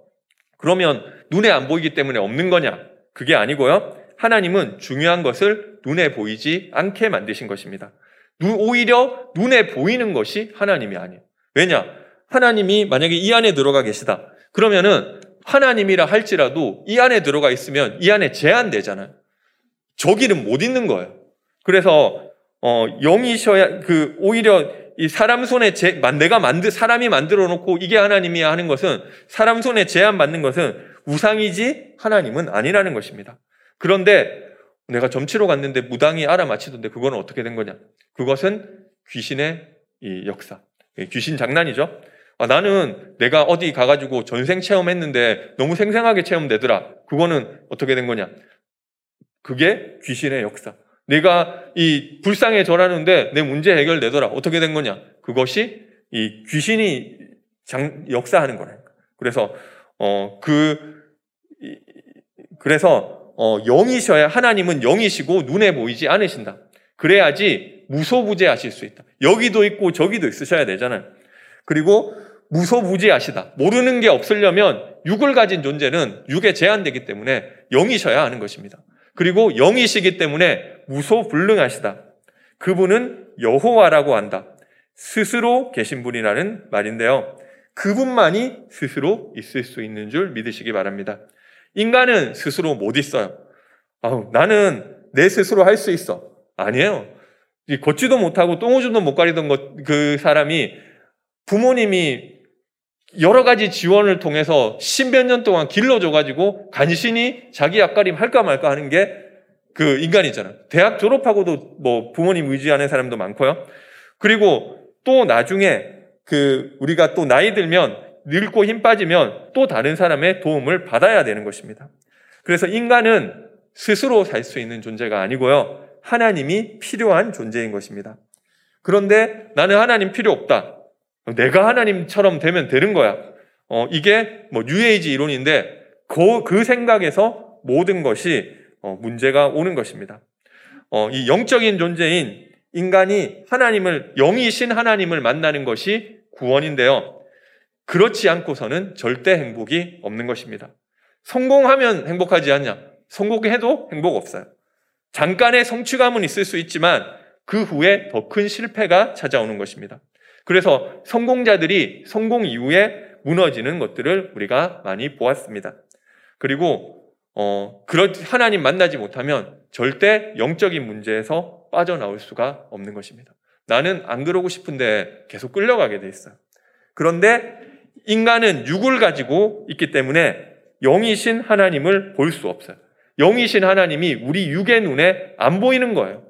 그러면 눈에 안 보이기 때문에 없는 거냐? 그게 아니고요. 하나님은 중요한 것을 눈에 보이지 않게 만드신 것입니다. 오히려 눈에 보이는 것이 하나님이 아니에요. 왜냐? 하나님이 만약에 이 안에 들어가 계시다. 그러면은 하나님이라 할지라도 이 안에 들어가 있으면 이 안에 제한되잖아요. 저기는 못 있는 거예요. 그래서 어, 영이셔야 그 오히려 이 사람 손에 제, 내가 만들 사람이 만들어 놓고 이게 하나님이야 하는 것은 사람 손에 제한 받는 것은 우상이지 하나님은 아니라는 것입니다. 그런데 내가 점치러 갔는데 무당이 알아맞히던데 그거는 어떻게 된 거냐? 그것은 귀신의 이 역사. 예, 귀신 장난이죠. 아, 나는 내가 어디 가가지고 전생 체험했는데 너무 생생하게 체험되더라. 그거는 어떻게 된 거냐? 그게 귀신의 역사. 내가 이 불상에 절하는데 내 문제 해결되더라. 어떻게 된 거냐? 그것이 이 귀신이 장, 역사하는 거라니까. 그래서 어그 그래서 어 영이셔야 하나님은 영이시고 눈에 보이지 않으신다. 그래야지 무소부재하실 수 있다. 여기도 있고 저기도 있으셔야 되잖아요. 그리고 무소부재하시다. 모르는 게 없으려면 육을 가진 존재는 육에 제한되기 때문에 영이셔야 하는 것입니다. 그리고 영이시기 때문에 무소불능하시다. 그분은 여호와라고 한다. 스스로 계신 분이라는 말인데요. 그분만이 스스로 있을 수 있는 줄 믿으시기 바랍니다. 인간은 스스로 못 있어요. 아우, 나는 내 스스로 할 수 있어. 아니에요. 걷지도 못하고 똥오줌도 못 가리던 것, 그 사람이 부모님이 여러 가지 지원을 통해서 십몇 년 동안 길러줘가지고 간신히 자기 앞가림 할까 말까 하는 게 그 인간이잖아. 대학 졸업하고도 뭐 부모님 의지하는 사람도 많고요. 그리고 또 나중에 그 우리가 또 나이 들면 늙고 힘 빠지면 또 다른 사람의 도움을 받아야 되는 것입니다. 그래서 인간은 스스로 살 수 있는 존재가 아니고요. 하나님이 필요한 존재인 것입니다. 그런데 나는 하나님 필요 없다. 내가 하나님처럼 되면 되는 거야. 어, 이게 뭐 뉴에이지 이론인데 그, 그 생각에서 모든 것이 어, 문제가 오는 것입니다. 어, 이 영적인 존재인 인간이 하나님을 영이신 하나님을 만나는 것이 구원인데요. 그렇지 않고서는 절대 행복이 없는 것입니다. 성공하면 행복하지 않냐? 성공해도 행복 없어요. 잠깐의 성취감은 있을 수 있지만 그 후에 더 큰 실패가 찾아오는 것입니다. 그래서 성공자들이 성공 이후에 무너지는 것들을 우리가 많이 보았습니다. 그리고 어, 그런 하나님 만나지 못하면 절대 영적인 문제에서 빠져나올 수가 없는 것입니다. 나는 안 그러고 싶은데 계속 끌려가게 돼 있어요. 그런데 인간은 육을 가지고 있기 때문에 영이신 하나님을 볼 수 없어요. 영이신 하나님이 우리 육의 눈에 안 보이는 거예요.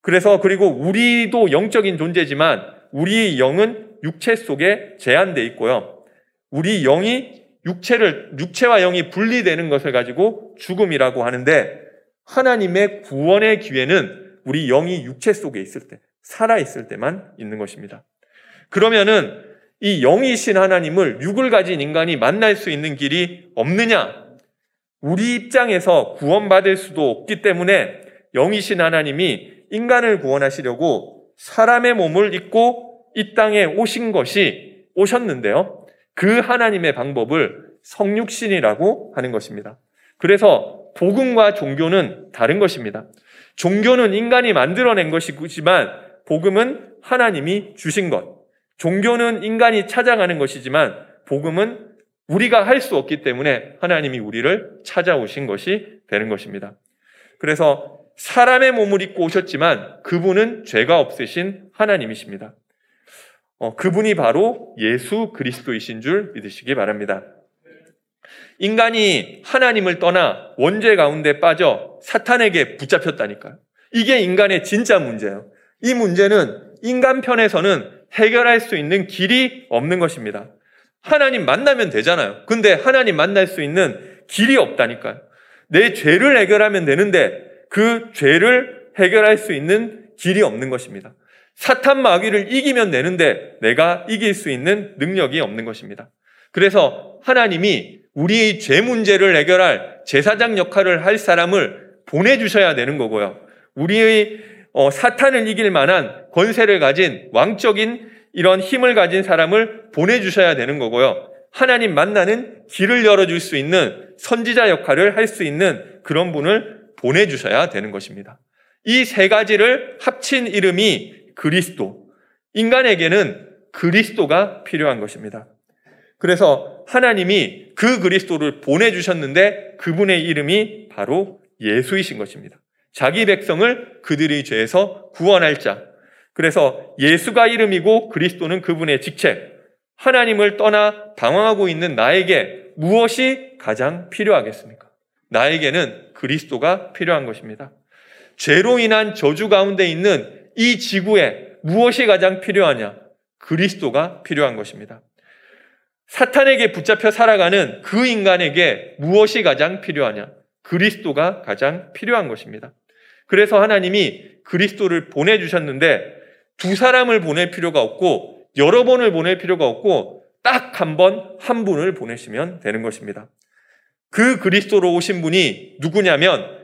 그래서 그리고 우리도 영적인 존재지만 우리 영은 육체 속에 제한돼 있고요. 우리 영이 육체를 육체와 영이 분리되는 것을 가지고 죽음이라고 하는데 하나님의 구원의 기회는 우리 영이 육체 속에 있을 때, 살아 있을 때만 있는 것입니다. 그러면은 이 영이신 하나님을 육을 가진 인간이 만날 수 있는 길이 없느냐? 우리 입장에서 구원받을 수도 없기 때문에 영이신 하나님이 인간을 구원하시려고 사람의 몸을 입고 이 땅에 오신 것이 오셨는데요. 그 하나님의 방법을 성육신이라고 하는 것입니다. 그래서 복음과 종교는 다른 것입니다. 종교는 인간이 만들어낸 것이지만 복음은 하나님이 주신 것. 종교는 인간이 찾아가는 것이지만 복음은 우리가 할 수 없기 때문에 하나님이 우리를 찾아오신 것이 되는 것입니다. 그래서 사람의 몸을 입고 오셨지만 그분은 죄가 없으신 하나님이십니다. 어, 그분이 바로 예수 그리스도이신 줄 믿으시기 바랍니다. 인간이 하나님을 떠나 원죄 가운데 빠져 사탄에게 붙잡혔다니까요. 이게 인간의 진짜 문제예요. 이 문제는 인간 편에서는 해결할 수 있는 길이 없는 것입니다. 하나님 만나면 되잖아요. 근데 하나님 만날 수 있는 길이 없다니까요. 내 죄를 해결하면 되는데 그 죄를 해결할 수 있는 길이 없는 것입니다. 사탄 마귀를 이기면 되는데 내가 이길 수 있는 능력이 없는 것입니다. 그래서 하나님이 우리의 죄 문제를 해결할 제사장 역할을 할 사람을 보내주셔야 되는 거고요. 우리의 어, 사탄을 이길 만한 권세를 가진 왕적인 이런 힘을 가진 사람을 보내주셔야 되는 거고요. 하나님 만나는 길을 열어줄 수 있는 선지자 역할을 할 수 있는 그런 분을 보내주셔야 되는 것입니다. 이 세 가지를 합친 이름이 그리스도. 인간에게는 그리스도가 필요한 것입니다. 그래서 하나님이 그 그리스도를 보내주셨는데 그분의 이름이 바로 예수이신 것입니다. 자기 백성을 그들의 죄에서 구원할 자. 그래서 예수가 이름이고 그리스도는 그분의 직책. 하나님을 떠나 방황하고 있는 나에게 무엇이 가장 필요하겠습니까? 나에게는 그리스도가 필요한 것입니다. 죄로 인한 저주 가운데 있는 이 지구에 무엇이 가장 필요하냐? 그리스도가 필요한 것입니다. 사탄에게 붙잡혀 살아가는 그 인간에게 무엇이 가장 필요하냐? 그리스도가 가장 필요한 것입니다. 그래서 하나님이 그리스도를 보내주셨는데 두 사람을 보낼 필요가 없고 여러 번을 보낼 필요가 없고 딱 한 번, 한 분을 보내시면 되는 것입니다. 그 그리스도로 오신 분이 누구냐면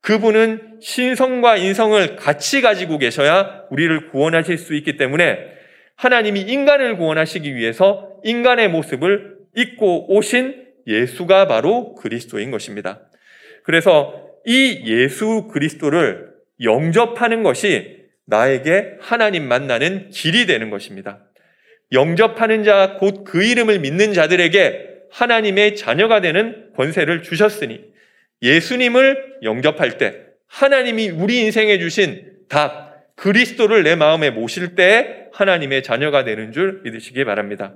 그분은 신성과 인성을 같이 가지고 계셔야 우리를 구원하실 수 있기 때문에 하나님이 인간을 구원하시기 위해서 인간의 모습을 입고 오신 예수가 바로 그리스도인 것입니다. 그래서 이 예수 그리스도를 영접하는 것이 나에게 하나님 만나는 길이 되는 것입니다. 영접하는 자, 곧 그 이름을 믿는 자들에게 하나님의 자녀가 되는 권세를 주셨으니 예수님을 영접할 때 하나님이 우리 인생에 주신 답, 그리스도를 내 마음에 모실 때 하나님의 자녀가 되는 줄 믿으시기 바랍니다.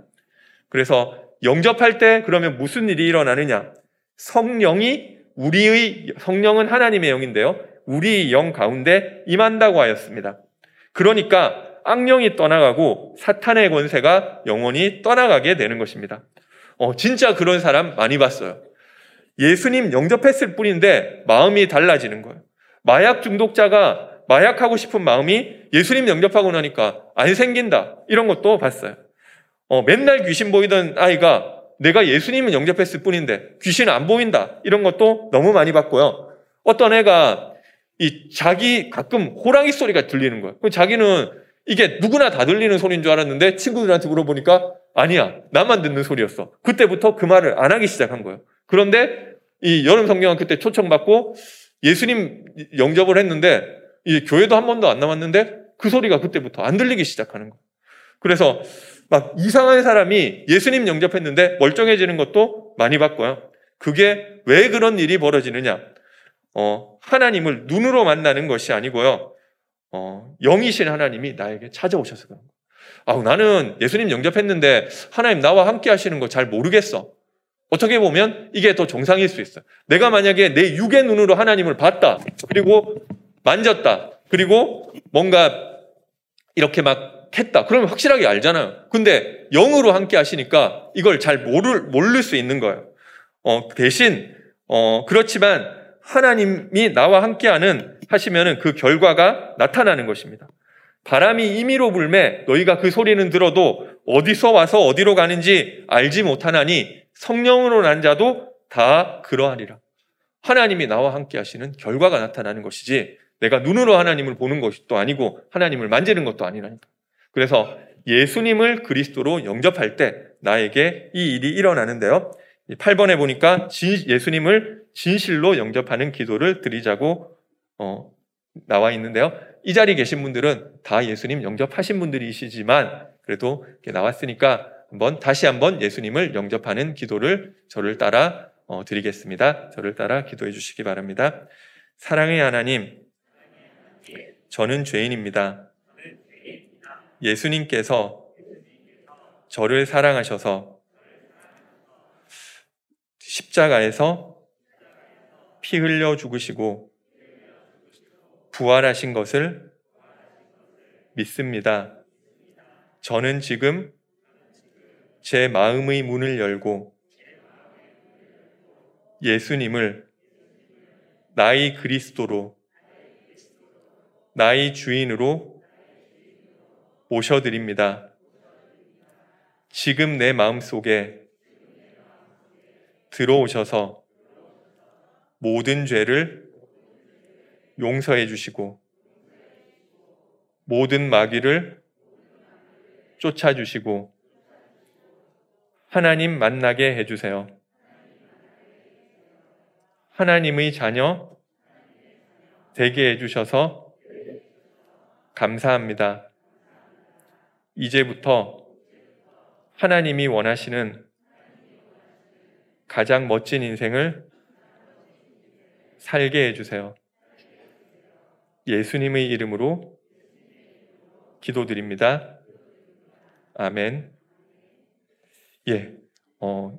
그래서 영접할 때 그러면 무슨 일이 일어나느냐? 성령이 우리의 성령은 하나님의 영인데요. 우리 영 가운데 임한다고 하였습니다. 그러니까 악령이 떠나가고 사탄의 권세가 영원히 떠나가게 되는 것입니다. 어, 진짜 그런 사람 많이 봤어요. 예수님 영접했을 뿐인데 마음이 달라지는 거예요. 마약 중독자가 마약하고 싶은 마음이 예수님 영접하고 나니까 안 생긴다. 이런 것도 봤어요. 어, 맨날 귀신 보이던 아이가 내가 예수님을 영접했을 뿐인데 귀신 안 보인다. 이런 것도 너무 많이 봤고요. 어떤 애가 이 자기 가끔 호랑이 소리가 들리는 거예요. 자기는 이게 누구나 다 들리는 소리인 줄 알았는데 친구들한테 물어보니까 아니야. 나만 듣는 소리였어. 그때부터 그 말을 안 하기 시작한 거예요. 그런데 이 여름 성경은 그때 초청받고 예수님 영접을 했는데 이 교회도 한 번도 안 남았는데 그 소리가 그때부터 안 들리기 시작하는 거예요. 그래서 막 이상한 사람이 예수님 영접했는데 멀쩡해지는 것도 많이 봤고요. 그게 왜 그런 일이 벌어지느냐? 어, 하나님을 눈으로 만나는 것이 아니고요. 어, 영이신 하나님이 나에게 찾아오셔서 그런 거예요. 아, 나는 예수님 영접했는데 하나님 나와 함께 하시는 거 잘 모르겠어. 어떻게 보면 이게 더 정상일 수 있어요. 내가 만약에 내 육의 눈으로 하나님을 봤다. 그리고 만졌다. 그리고 뭔가 이렇게 막 했다. 그러면 확실하게 알잖아요. 근데 영으로 함께 하시니까 이걸 잘 모를, 모를 수 있는 거예요. 어, 대신, 어, 그렇지만 하나님이 나와 함께 하는 하시면은 그 결과가 나타나는 것입니다. 바람이 임의로 불매 너희가 그 소리는 들어도 어디서 와서 어디로 가는지 알지 못하나니 성령으로 난 자도 다 그러하리라. 하나님이 나와 함께 하시는 결과가 나타나는 것이지 내가 눈으로 하나님을 보는 것도 아니고 하나님을 만지는 것도 아니라니까. 그래서 예수님을 그리스도로 영접할 때 나에게 이 일이 일어나는데요. 8번에 보니까 예수님을 진실로 영접하는 기도를 드리자고 어, 나와 있는데요. 이 자리에 계신 분들은 다 예수님 영접하신 분들이시지만 그래도 나왔으니까 한번 다시 한번 예수님을 영접하는 기도를 저를 따라 어, 드리겠습니다. 저를 따라 기도해 주시기 바랍니다. 사랑의 하나님, 저는 죄인입니다. 예수님께서 저를 사랑하셔서 십자가에서 피 흘려 죽으시고 부활하신 것을 믿습니다. 저는 지금 제 마음의 문을 열고 예수님을 나의 그리스도로 나의 주인으로 모셔드립니다. 지금 내 마음 속에 들어오셔서 모든 죄를 용서해 주시고 모든 마귀를 쫓아주시고 하나님 만나게 해주세요. 하나님의 자녀 되게 해주셔서 감사합니다. 이제부터 하나님이 원하시는 가장 멋진 인생을 살게 해주세요. 예수님의 이름으로 기도드립니다. 아멘. 예, 어,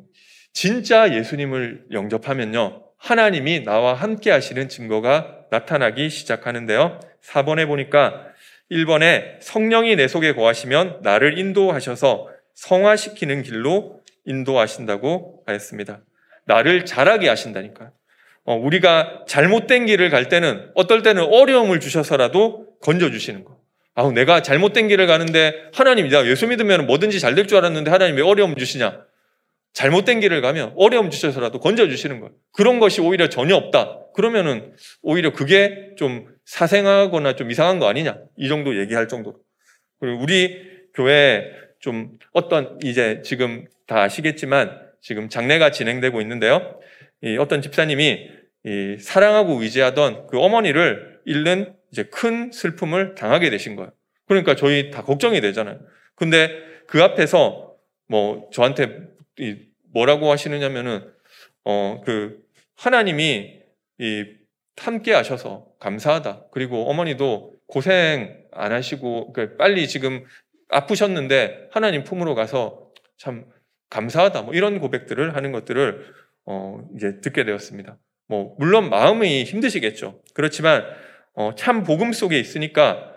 진짜 예수님을 영접하면요. 하나님이 나와 함께 하시는 증거가 나타나기 시작하는데요. 4번에 보니까 1번에 성령이 내 속에 거하시면 나를 인도하셔서 성화시키는 길로 인도하신다고 하였습니다. 나를 잘하게 하신다니까요. 어, 우리가 잘못된 길을 갈 때는 어떨 때는 어려움을 주셔서라도 건져주시는 거. 아우, 내가 잘못된 길을 가는데 하나님, 내가 예수 믿으면 뭐든지 잘 될 줄 알았는데 하나님 왜 어려움 주시냐? 잘못된 길을 가면 어려움 주셔서라도 건져주시는 거예요. 그런 것이 오히려 전혀 없다. 그러면은 오히려 그게 좀 사생하거나 좀 이상한 거 아니냐. 이 정도 얘기할 정도로. 그리고 우리 교회 좀 어떤 이제 지금 다 아시겠지만 지금 장례가 진행되고 있는데요. 이 어떤 집사님이 이 사랑하고 의지하던 그 어머니를 잃는 이제 큰 슬픔을 당하게 되신 거예요. 그러니까 저희 다 걱정이 되잖아요. 근데 그 앞에서 뭐 저한테 뭐라고 하시느냐면은 어 그 하나님이 이 함께 하셔서 감사하다. 그리고 어머니도 고생 안 하시고 그 빨리 지금 아프셨는데 하나님 품으로 가서 참 감사하다. 뭐 이런 고백들을 하는 것들을 어 이제 듣게 되었습니다. 뭐 물론 마음이 힘드시겠죠. 그렇지만 어 참 복음 속에 있으니까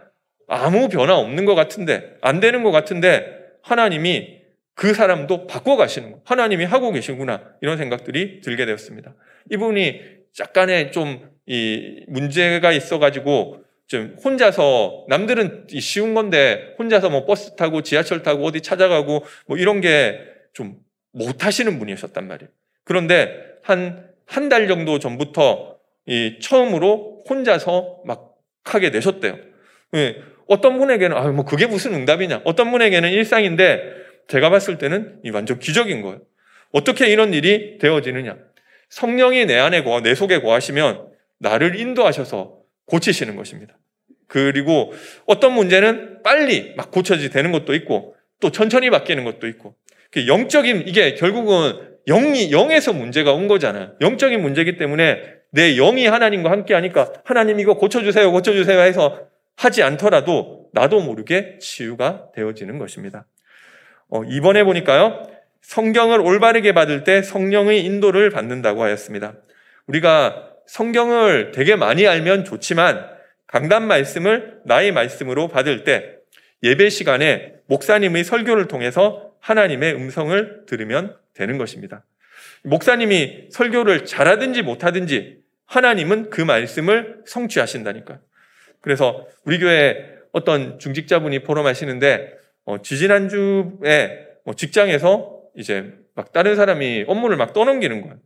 아무 변화 없는 것 같은데 안 되는 것 같은데 하나님이 그 사람도 바꿔가시는 거. 하나님이 하고 계시구나. 이런 생각들이 들게 되었습니다. 이분이 약간의 좀 이 문제가 있어가지고 좀 혼자서 남들은 쉬운 건데 혼자서 뭐 버스 타고 지하철 타고 어디 찾아가고 뭐 이런 게 좀 못하시는 분이셨단 말이에요. 그런데 한 한 달 정도 전부터 이 처음으로 혼자서 막 하게 되셨대요. 예, 어떤 분에게는 아 뭐 그게 무슨 응답이냐? 어떤 분에게는 일상인데 제가 봤을 때는 이 완전 기적인 거예요. 어떻게 이런 일이 되어지느냐? 성령이 내 안에 거, 내 속에 거하시면 나를 인도하셔서 고치시는 것입니다. 그리고 어떤 문제는 빨리 막 고쳐지 되는 것도 있고 또 천천히 바뀌는 것도 있고 영적인 이게 결국은 영이 영에서 문제가 온 거잖아요. 영적인 문제이기 때문에 내 영이 하나님과 함께 하니까 하나님 이거 고쳐주세요, 고쳐주세요 해서 하지 않더라도 나도 모르게 치유가 되어지는 것입니다. 어, 이번에 보니까요. 성경을 올바르게 받을 때 성령의 인도를 받는다고 하였습니다. 우리가 성경을 되게 많이 알면 좋지만 강단 말씀을 나의 말씀으로 받을 때 예배 시간에 목사님의 설교를 통해서 하나님의 음성을 들으면 되는 것입니다. 목사님이 설교를 잘하든지 못하든지 하나님은 그 말씀을 성취하신다니까요. 그래서 우리 교회 어떤 중직자분이 포럼하시는데 어, 지지난주에 뭐 직장에서 이제 막 다른 사람이 업무를 막 떠넘기는 거예요.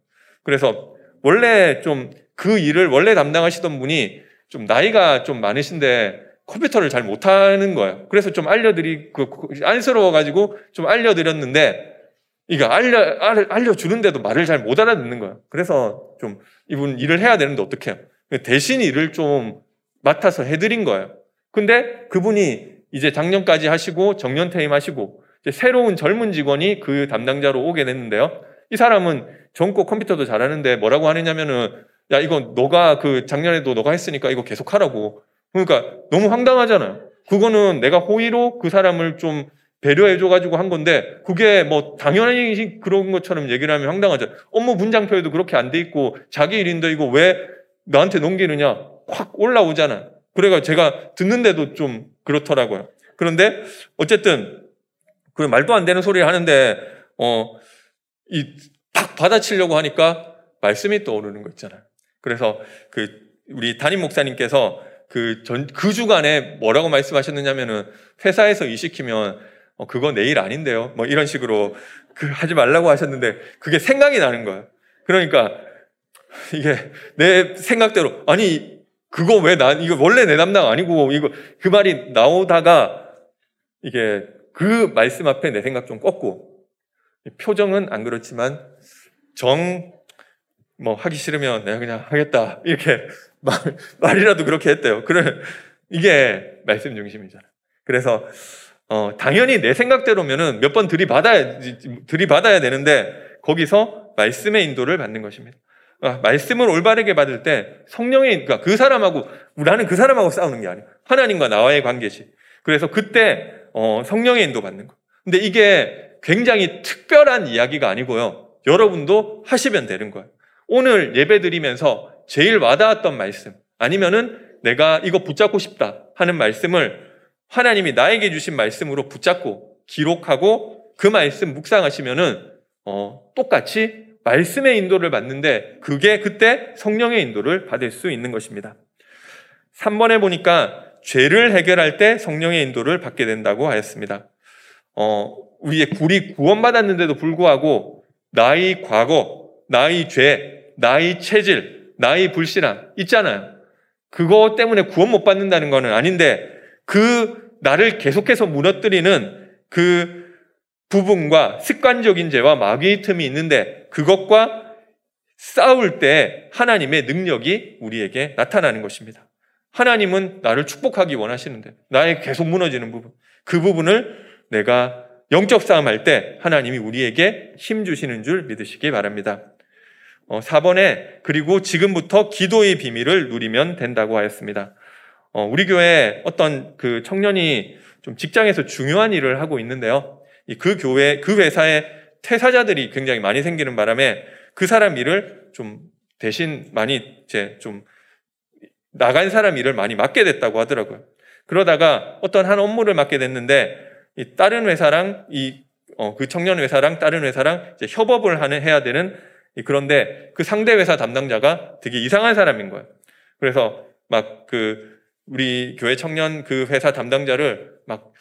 그래서 원래 좀 그 일을 원래 담당하시던 분이 좀 나이가 좀 많으신데 컴퓨터를 잘 못하는 거예요. 그래서 좀 알려드리, 그, 안쓰러워가지고 좀 알려드렸는데, 이거 알려, 알려주는데도 말을 잘 못 알아듣는 거예요. 그래서 좀 이분 일을 해야 되는데 어떡해요. 대신 일을 좀 맡아서 해드린 거예요. 근데 그분이 이제 작년까지 하시고 정년 퇴임하시고 새로운 젊은 직원이 그 담당자로 오게 됐는데요. 이 사람은 젊고 컴퓨터도 잘하는데 뭐라고 하느냐면은 야 이거 너가 그 작년에도 너가 했으니까 이거 계속 하라고 그러니까 너무 황당하잖아요. 그거는 내가 호의로 그 사람을 좀 배려해줘가지고 한 건데 그게 뭐 당연히 그런 것처럼 얘기를 하면 황당하죠. 업무 분장표에도 그렇게 안 돼 있고 자기 일인데 이거 왜 나한테 넘기느냐 확 올라오잖아. 그래가 제가 듣는데도 좀 그렇더라고요. 그런데 어쨌든 그 말도 안 되는 소리를 하는데 어이팍 받아치려고 하니까 말씀이 떠오르는 거 있잖아요. 그래서 그 우리 담임 목사님께서 그 전, 그 주간에 뭐라고 말씀하셨느냐면은 회사에서 일 시키면 어, 그거 내일 아닌데요. 뭐 이런 식으로 그 하지 말라고 하셨는데 그게 생각이 나는 거예요. 그러니까 이게 내 생각대로 아니 그거 왜 난 이거 원래 내 담당 아니고 이거 그 말이 나오다가 이게 그 말씀 앞에 내 생각 좀 꺾고 표정은 안 그렇지만 정 뭐 하기 싫으면 내가 그냥 하겠다 이렇게 말, 말이라도 그렇게 했대요. 그래 이게 말씀 중심이잖아. 그래서 어, 당연히 내 생각대로면은 몇 번 들이받아야 들이받아야 되는데 거기서 말씀의 인도를 받는 것입니다. 아, 말씀을 올바르게 받을 때 성령의 그러니까 그 사람하고 나는 그 사람하고 싸우는 게 아니야. 하나님과 나와의 관계시. 그래서 그때 어, 성령의 인도 받는 거. 근데 이게 굉장히 특별한 이야기가 아니고요. 여러분도 하시면 되는 거예요. 오늘 예배 드리면서 제일 와닿았던 말씀 아니면은 내가 이거 붙잡고 싶다 하는 말씀을 하나님이 나에게 주신 말씀으로 붙잡고 기록하고 그 말씀 묵상하시면은 어, 똑같이 말씀의 인도를 받는데 그게 그때 성령의 인도를 받을 수 있는 것입니다. 3번에 보니까 죄를 해결할 때 성령의 인도를 받게 된다고 하였습니다. 어, 우리의 굴이 구원받았는데도 불구하고 나의 과거, 나의 죄, 나의 체질, 나의 불신앙 있잖아요. 그거 때문에 구원 못 받는다는 거는 아닌데 그 나를 계속해서 무너뜨리는 그 부분과 습관적인 죄와 마귀의 틈이 있는데 그것과 싸울 때 하나님의 능력이 우리에게 나타나는 것입니다. 하나님은 나를 축복하기 원하시는데 나의 계속 무너지는 부분 그 부분을 내가 영적 싸움할 때 하나님이 우리에게 힘 주시는 줄 믿으시기 바랍니다. 어, 4번에 그리고 지금부터 기도의 비밀을 누리면 된다고 하였습니다. 어, 우리 교회 어떤 그 청년이 좀 직장에서 중요한 일을 하고 있는데요. 그 교회, 그 회사에 퇴사자들이 굉장히 많이 생기는 바람에 그 사람 일을 좀 대신 많이 이제 좀 나간 사람 일을 많이 맡게 됐다고 하더라고요. 그러다가 어떤 한 업무를 맡게 됐는데 이 다른 회사랑 이 어, 그 청년 회사랑 다른 회사랑 협업을 하는 해야 되는 그런데 그 상대 회사 담당자가 되게 이상한 사람인 거예요. 그래서 막 그 우리 교회 청년 그 회사 담당자를 막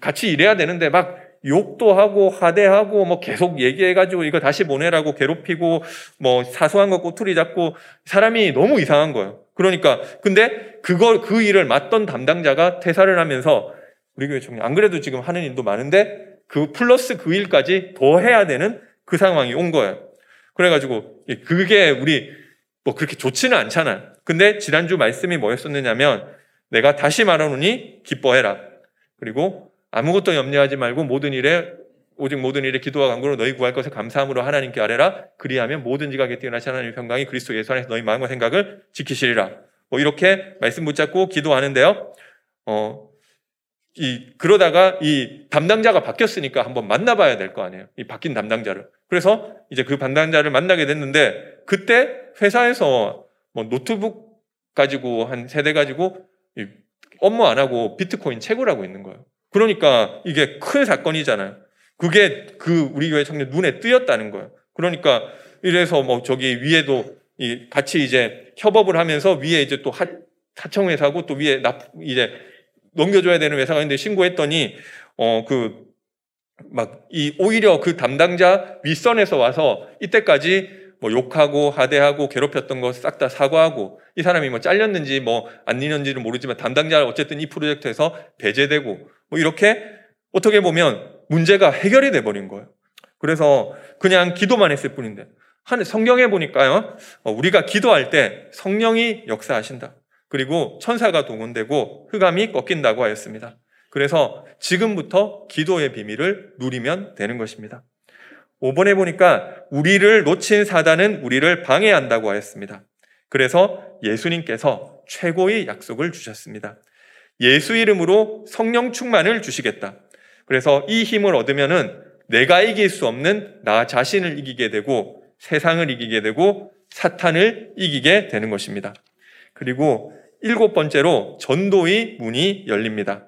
같이 일해야 되는데 막 욕도 하고 하대하고 뭐 계속 얘기해가지고 이거 다시 보내라고 괴롭히고 뭐 사소한 거 꼬투리 잡고 사람이 너무 이상한 거예요. 그러니까 근데 그걸 그 일을 맡던 담당자가 퇴사를 하면서 우리 교회 청년 안 그래도 지금 하는 일도 많은데 그 플러스 그 일까지 더 해야 되는 그 상황이 온 거예요. 그래가지고 그게 우리 뭐 그렇게 좋지는 않잖아요. 근데 지난주 말씀이 뭐였었느냐면 내가 다시 말하노니 기뻐해라. 그리고 아무것도 염려하지 말고 모든 일에 오직 모든 일에 기도와 간구로 너희 구할 것을 감사함으로 하나님께 아뢰라. 그리하면 모든 지각에 뛰어나신 하나님의 평강이 그리스도 예수 안에서 너희 마음과 생각을 지키시리라. 뭐 이렇게 말씀 붙잡고 기도하는데요. 어, 이 그러다가 이 담당자가 바뀌었으니까 한번 만나봐야 될 거 아니에요. 이 바뀐 담당자를. 그래서 이제 그 담당자를 만나게 됐는데 그때 회사에서 뭐 노트북 가지고 한 세 대 가지고 업무 안 하고 비트코인 채굴하고 있는 거예요. 그러니까 이게 큰 사건이잖아요. 그게 그 우리 교회 청년 눈에 띄었다는 거예요. 그러니까 이래서 뭐 저기 위에도 이 같이 이제 협업을 하면서 위에 이제 또 하, 하청 회사고 또 위에 납 이제 넘겨줘야 되는 회사가 있는데 신고했더니 어 그 막 이 오히려 그 담당자 윗선에서 와서 이때까지 뭐 욕하고 하대하고 괴롭혔던 거 싹 다 사과하고 이 사람이 뭐 잘렸는지 뭐안 있는지는 모르지만 담당자가 어쨌든 이 프로젝트에서 배제되고 뭐 이렇게 어떻게 보면 문제가 해결이 돼 버린 거예요. 그래서 그냥 기도만 했을 뿐인데 한 성경에 보니까요. 어, 우리가 기도할 때 성령이 역사하신다. 그리고 천사가 동원되고 흑암이 꺾인다고 하였습니다. 그래서 지금부터 기도의 비밀을 누리면 되는 것입니다. 5번에 보니까 우리를 놓친 사단은 우리를 방해한다고 하였습니다. 그래서 예수님께서 최고의 약속을 주셨습니다. 예수 이름으로 성령 충만을 주시겠다. 그래서 이 힘을 얻으면은 내가 이길 수 없는 나 자신을 이기게 되고 세상을 이기게 되고 사탄을 이기게 되는 것입니다. 그리고 일곱 번째로 전도의 문이 열립니다.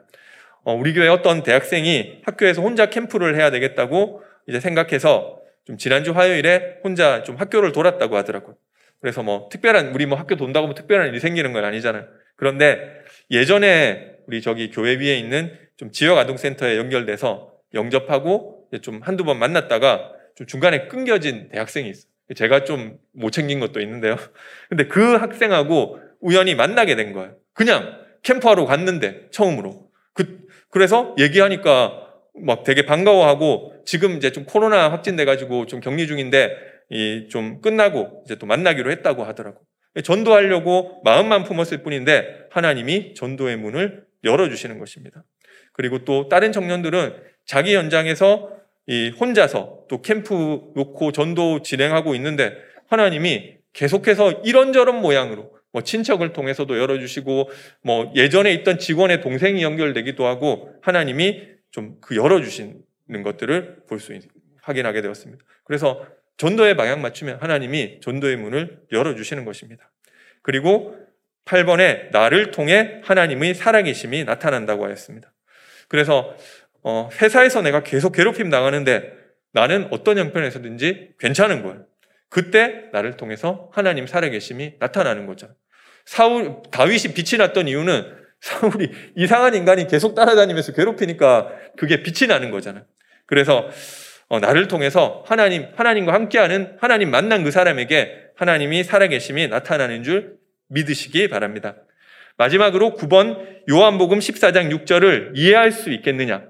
어, 우리 교회 어떤 대학생이 학교에서 혼자 캠프를 해야 되겠다고 이제 생각해서 좀 지난주 화요일에 혼자 좀 학교를 돌았다고 하더라고요. 그래서 뭐 특별한 우리 뭐 학교 돈다고 뭐 특별한 일이 생기는 건 아니잖아요. 그런데 예전에 우리 저기 교회 위에 있는 좀 지역 아동센터에 연결돼서 영접하고 좀 한두 번 만났다가 좀 중간에 끊겨진 대학생이 있어요. 제가 좀 못 챙긴 것도 있는데요. 근데 그 학생하고 우연히 만나게 된 거예요. 그냥 캠프하러 갔는데 처음으로. 그, 그래서 얘기하니까 막 되게 반가워하고 지금 이제 좀 코로나 확진돼 가지고 좀 격리 중인데 이 좀 끝나고 이제 또 만나기로 했다고 하더라고. 전도하려고 마음만 품었을 뿐인데 하나님이 전도의 문을 열어 주시는 것입니다. 그리고 또 다른 청년들은 자기 현장에서 이 혼자서 또 캠프 놓고 전도 진행하고 있는데 하나님이 계속해서 이런저런 모양으로 뭐 친척을 통해서도 열어주시고 뭐 예전에 있던 직원의 동생이 연결되기도 하고 하나님이 좀 그 열어주시는 것들을 볼 수 확인하게 되었습니다. 그래서 전도의 방향 맞추면 하나님이 전도의 문을 열어주시는 것입니다. 그리고 8번에 나를 통해 하나님의 살아계심이 나타난다고 하였습니다. 그래서 어, 회사에서 내가 계속 괴롭힘 당하는데 나는 어떤 형편에서든지 괜찮은 거예요. 그때 나를 통해서 하나님 살아계심이 나타나는 거죠. 사울 다윗이 빛이 났던 이유는 사울이 이상한 인간이 계속 따라다니면서 괴롭히니까 그게 빛이 나는 거잖아요. 그래서 어, 나를 통해서 하나님 하나님과 함께하는 하나님 만난 그 사람에게 하나님이 살아계심이 나타나는 줄 믿으시기 바랍니다. 마지막으로 9번 요한복음 14장 6절을 이해할 수 있겠느냐?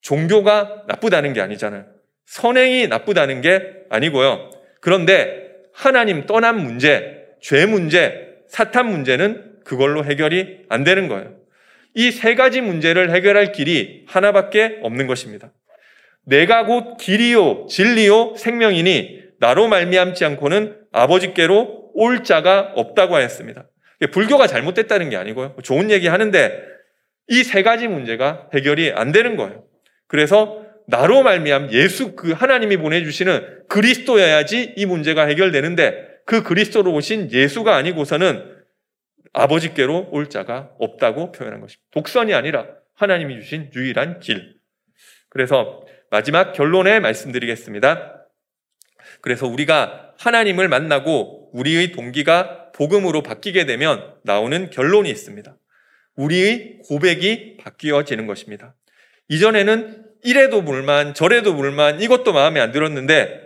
종교가 나쁘다는 게 아니잖아요. 선행이 나쁘다는 게 아니고요. 그런데 하나님 떠난 문제, 죄 문제, 사탄 문제는 그걸로 해결이 안 되는 거예요. 이 세 가지 문제를 해결할 길이 하나밖에 없는 것입니다. 내가 곧 길이요 진리요 생명이니 나로 말미암지 않고는 아버지께로 올 자가 없다고 하였습니다. 불교가 잘못됐다는 게 아니고요. 좋은 얘기 하는데 이 세 가지 문제가 해결이 안 되는 거예요. 그래서 나로 말미암 예수 그 하나님이 보내주시는 그리스도여야지 이 문제가 해결되는데 그 그리스도로 오신 예수가 아니고서는 아버지께로 올 자가 없다고 표현한 것입니다. 독선이 아니라 하나님이 주신 유일한 길. 그래서 마지막 결론에 말씀드리겠습니다. 그래서 우리가 하나님을 만나고 우리의 동기가 복음으로 바뀌게 되면 나오는 결론이 있습니다. 우리의 고백이 바뀌어지는 것입니다. 이전에는 이래도 물만 저래도 물만 이것도 마음에 안 들었는데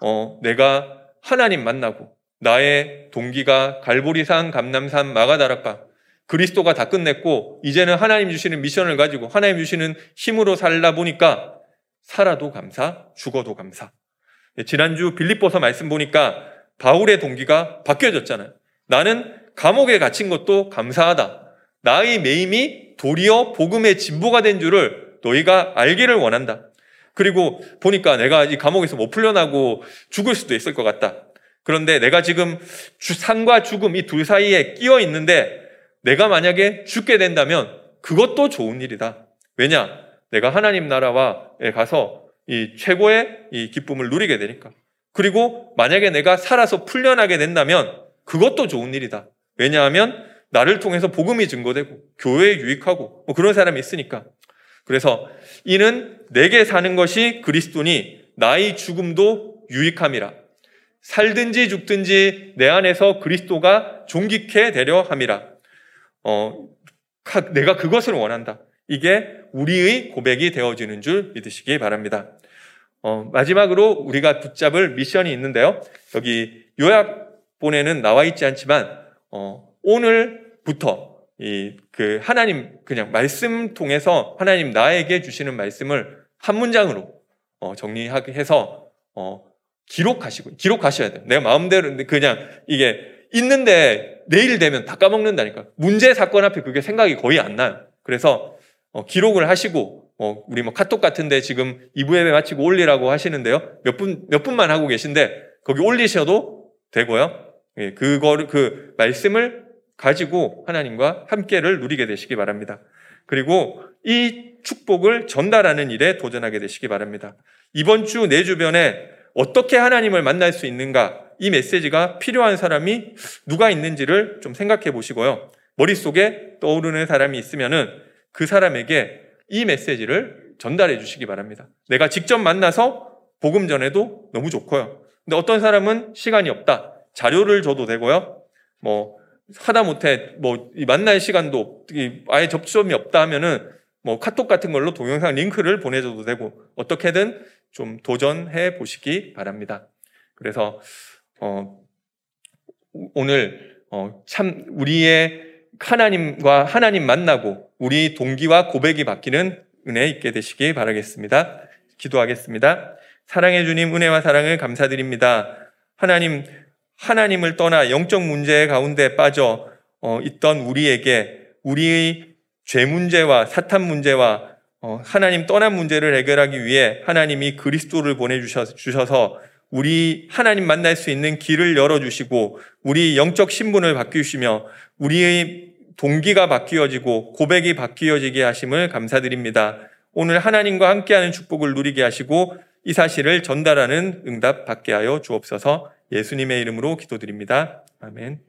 어, 내가 하나님 만나고 나의 동기가 갈보리산, 감남산, 마가다락방 그리스도가 다 끝냈고 이제는 하나님 주시는 미션을 가지고 하나님 주시는 힘으로 살다 보니까 살아도 감사, 죽어도 감사. 예, 지난주 빌립보서 말씀 보니까 바울의 동기가 바뀌어졌잖아요. 나는 감옥에 갇힌 것도 감사하다. 나의 매임이 도리어 복음의 진보가 된 줄을 너희가 알기를 원한다. 그리고 보니까 내가 이 감옥에서 못 풀려나고 죽을 수도 있을 것 같다. 그런데 내가 지금 산과 죽음 이 둘 사이에 끼어 있는데 내가 만약에 죽게 된다면 그것도 좋은 일이다. 왜냐? 내가 하나님 나라와에 가서 이 최고의 이 기쁨을 누리게 되니까. 그리고 만약에 내가 살아서 풀려나게 된다면 그것도 좋은 일이다. 왜냐하면 나를 통해서 복음이 증거되고 교회에 유익하고 뭐 그런 사람이 있으니까. 그래서 이는 내게 사는 것이 그리스도니 나의 죽음도 유익함이라. 살든지 죽든지 내 안에서 그리스도가 존귀케 되려 함이라. 어, 내가 그것을 원한다. 이게 우리의 고백이 되어지는 줄 믿으시기 바랍니다. 어, 마지막으로 우리가 붙잡을 미션이 있는데요. 여기 요약본에는 나와 있지 않지만 어, 오늘부터 이 그 하나님 그냥 말씀 통해서 하나님 나에게 주시는 말씀을 한 문장으로 어 정리하게 해서 어 기록하시고 기록하셔야 돼요. 내가 마음대로 그냥 이게 있는데 내일 되면 다 까먹는다니까. 문제 사건 앞에 그게 생각이 거의 안 나요. 그래서 어 기록을 하시고 어 우리 뭐 카톡 같은데 지금 2부 예배 마치고 올리라고 하시는데요. 몇 분 몇 분만 하고 계신데 거기 올리셔도 되고요. 예, 그거를 그 말씀을 가지고 하나님과 함께를 누리게 되시기 바랍니다. 그리고 이 축복을 전달하는 일에 도전하게 되시기 바랍니다. 이번 주 내 주변에 어떻게 하나님을 만날 수 있는가 이 메시지가 필요한 사람이 누가 있는지를 좀 생각해 보시고요. 머릿속에 떠오르는 사람이 있으면은 그 사람에게 이 메시지를 전달해 주시기 바랍니다. 내가 직접 만나서 복음 전에도 너무 좋고요. 근데 어떤 사람은 시간이 없다. 자료를 줘도 되고요. 뭐 하다 못해 뭐이 만날 시간도 아예 접점이 없다 하면은 뭐 카톡 같은 걸로 동영상 링크를 보내줘도 되고 어떻게든 좀 도전해 보시기 바랍니다. 그래서 어, 오늘 어, 참 우리의 하나님과 하나님 만나고 우리 동기와 고백이 바뀌는 은혜 있게 되시기 바라겠습니다. 기도하겠습니다. 사랑해 주님 은혜와 사랑을 감사드립니다. 하나님 하나님을 떠나 영적 문제 가운데 빠져 어, 있던 우리에게 우리의 죄 문제와 사탄 문제와 어, 하나님 떠난 문제를 해결하기 위해 하나님이 그리스도를 보내주셔서 우리 하나님 만날 수 있는 길을 열어주시고 우리 영적 신분을 바뀌시며 우리의 동기가 바뀌어지고 고백이 바뀌어지게 하심을 감사드립니다. 오늘 하나님과 함께하는 축복을 누리게 하시고 이 사실을 전달하는 응답 받게 하여 주옵소서 예수님의 이름으로 기도드립니다. 아멘.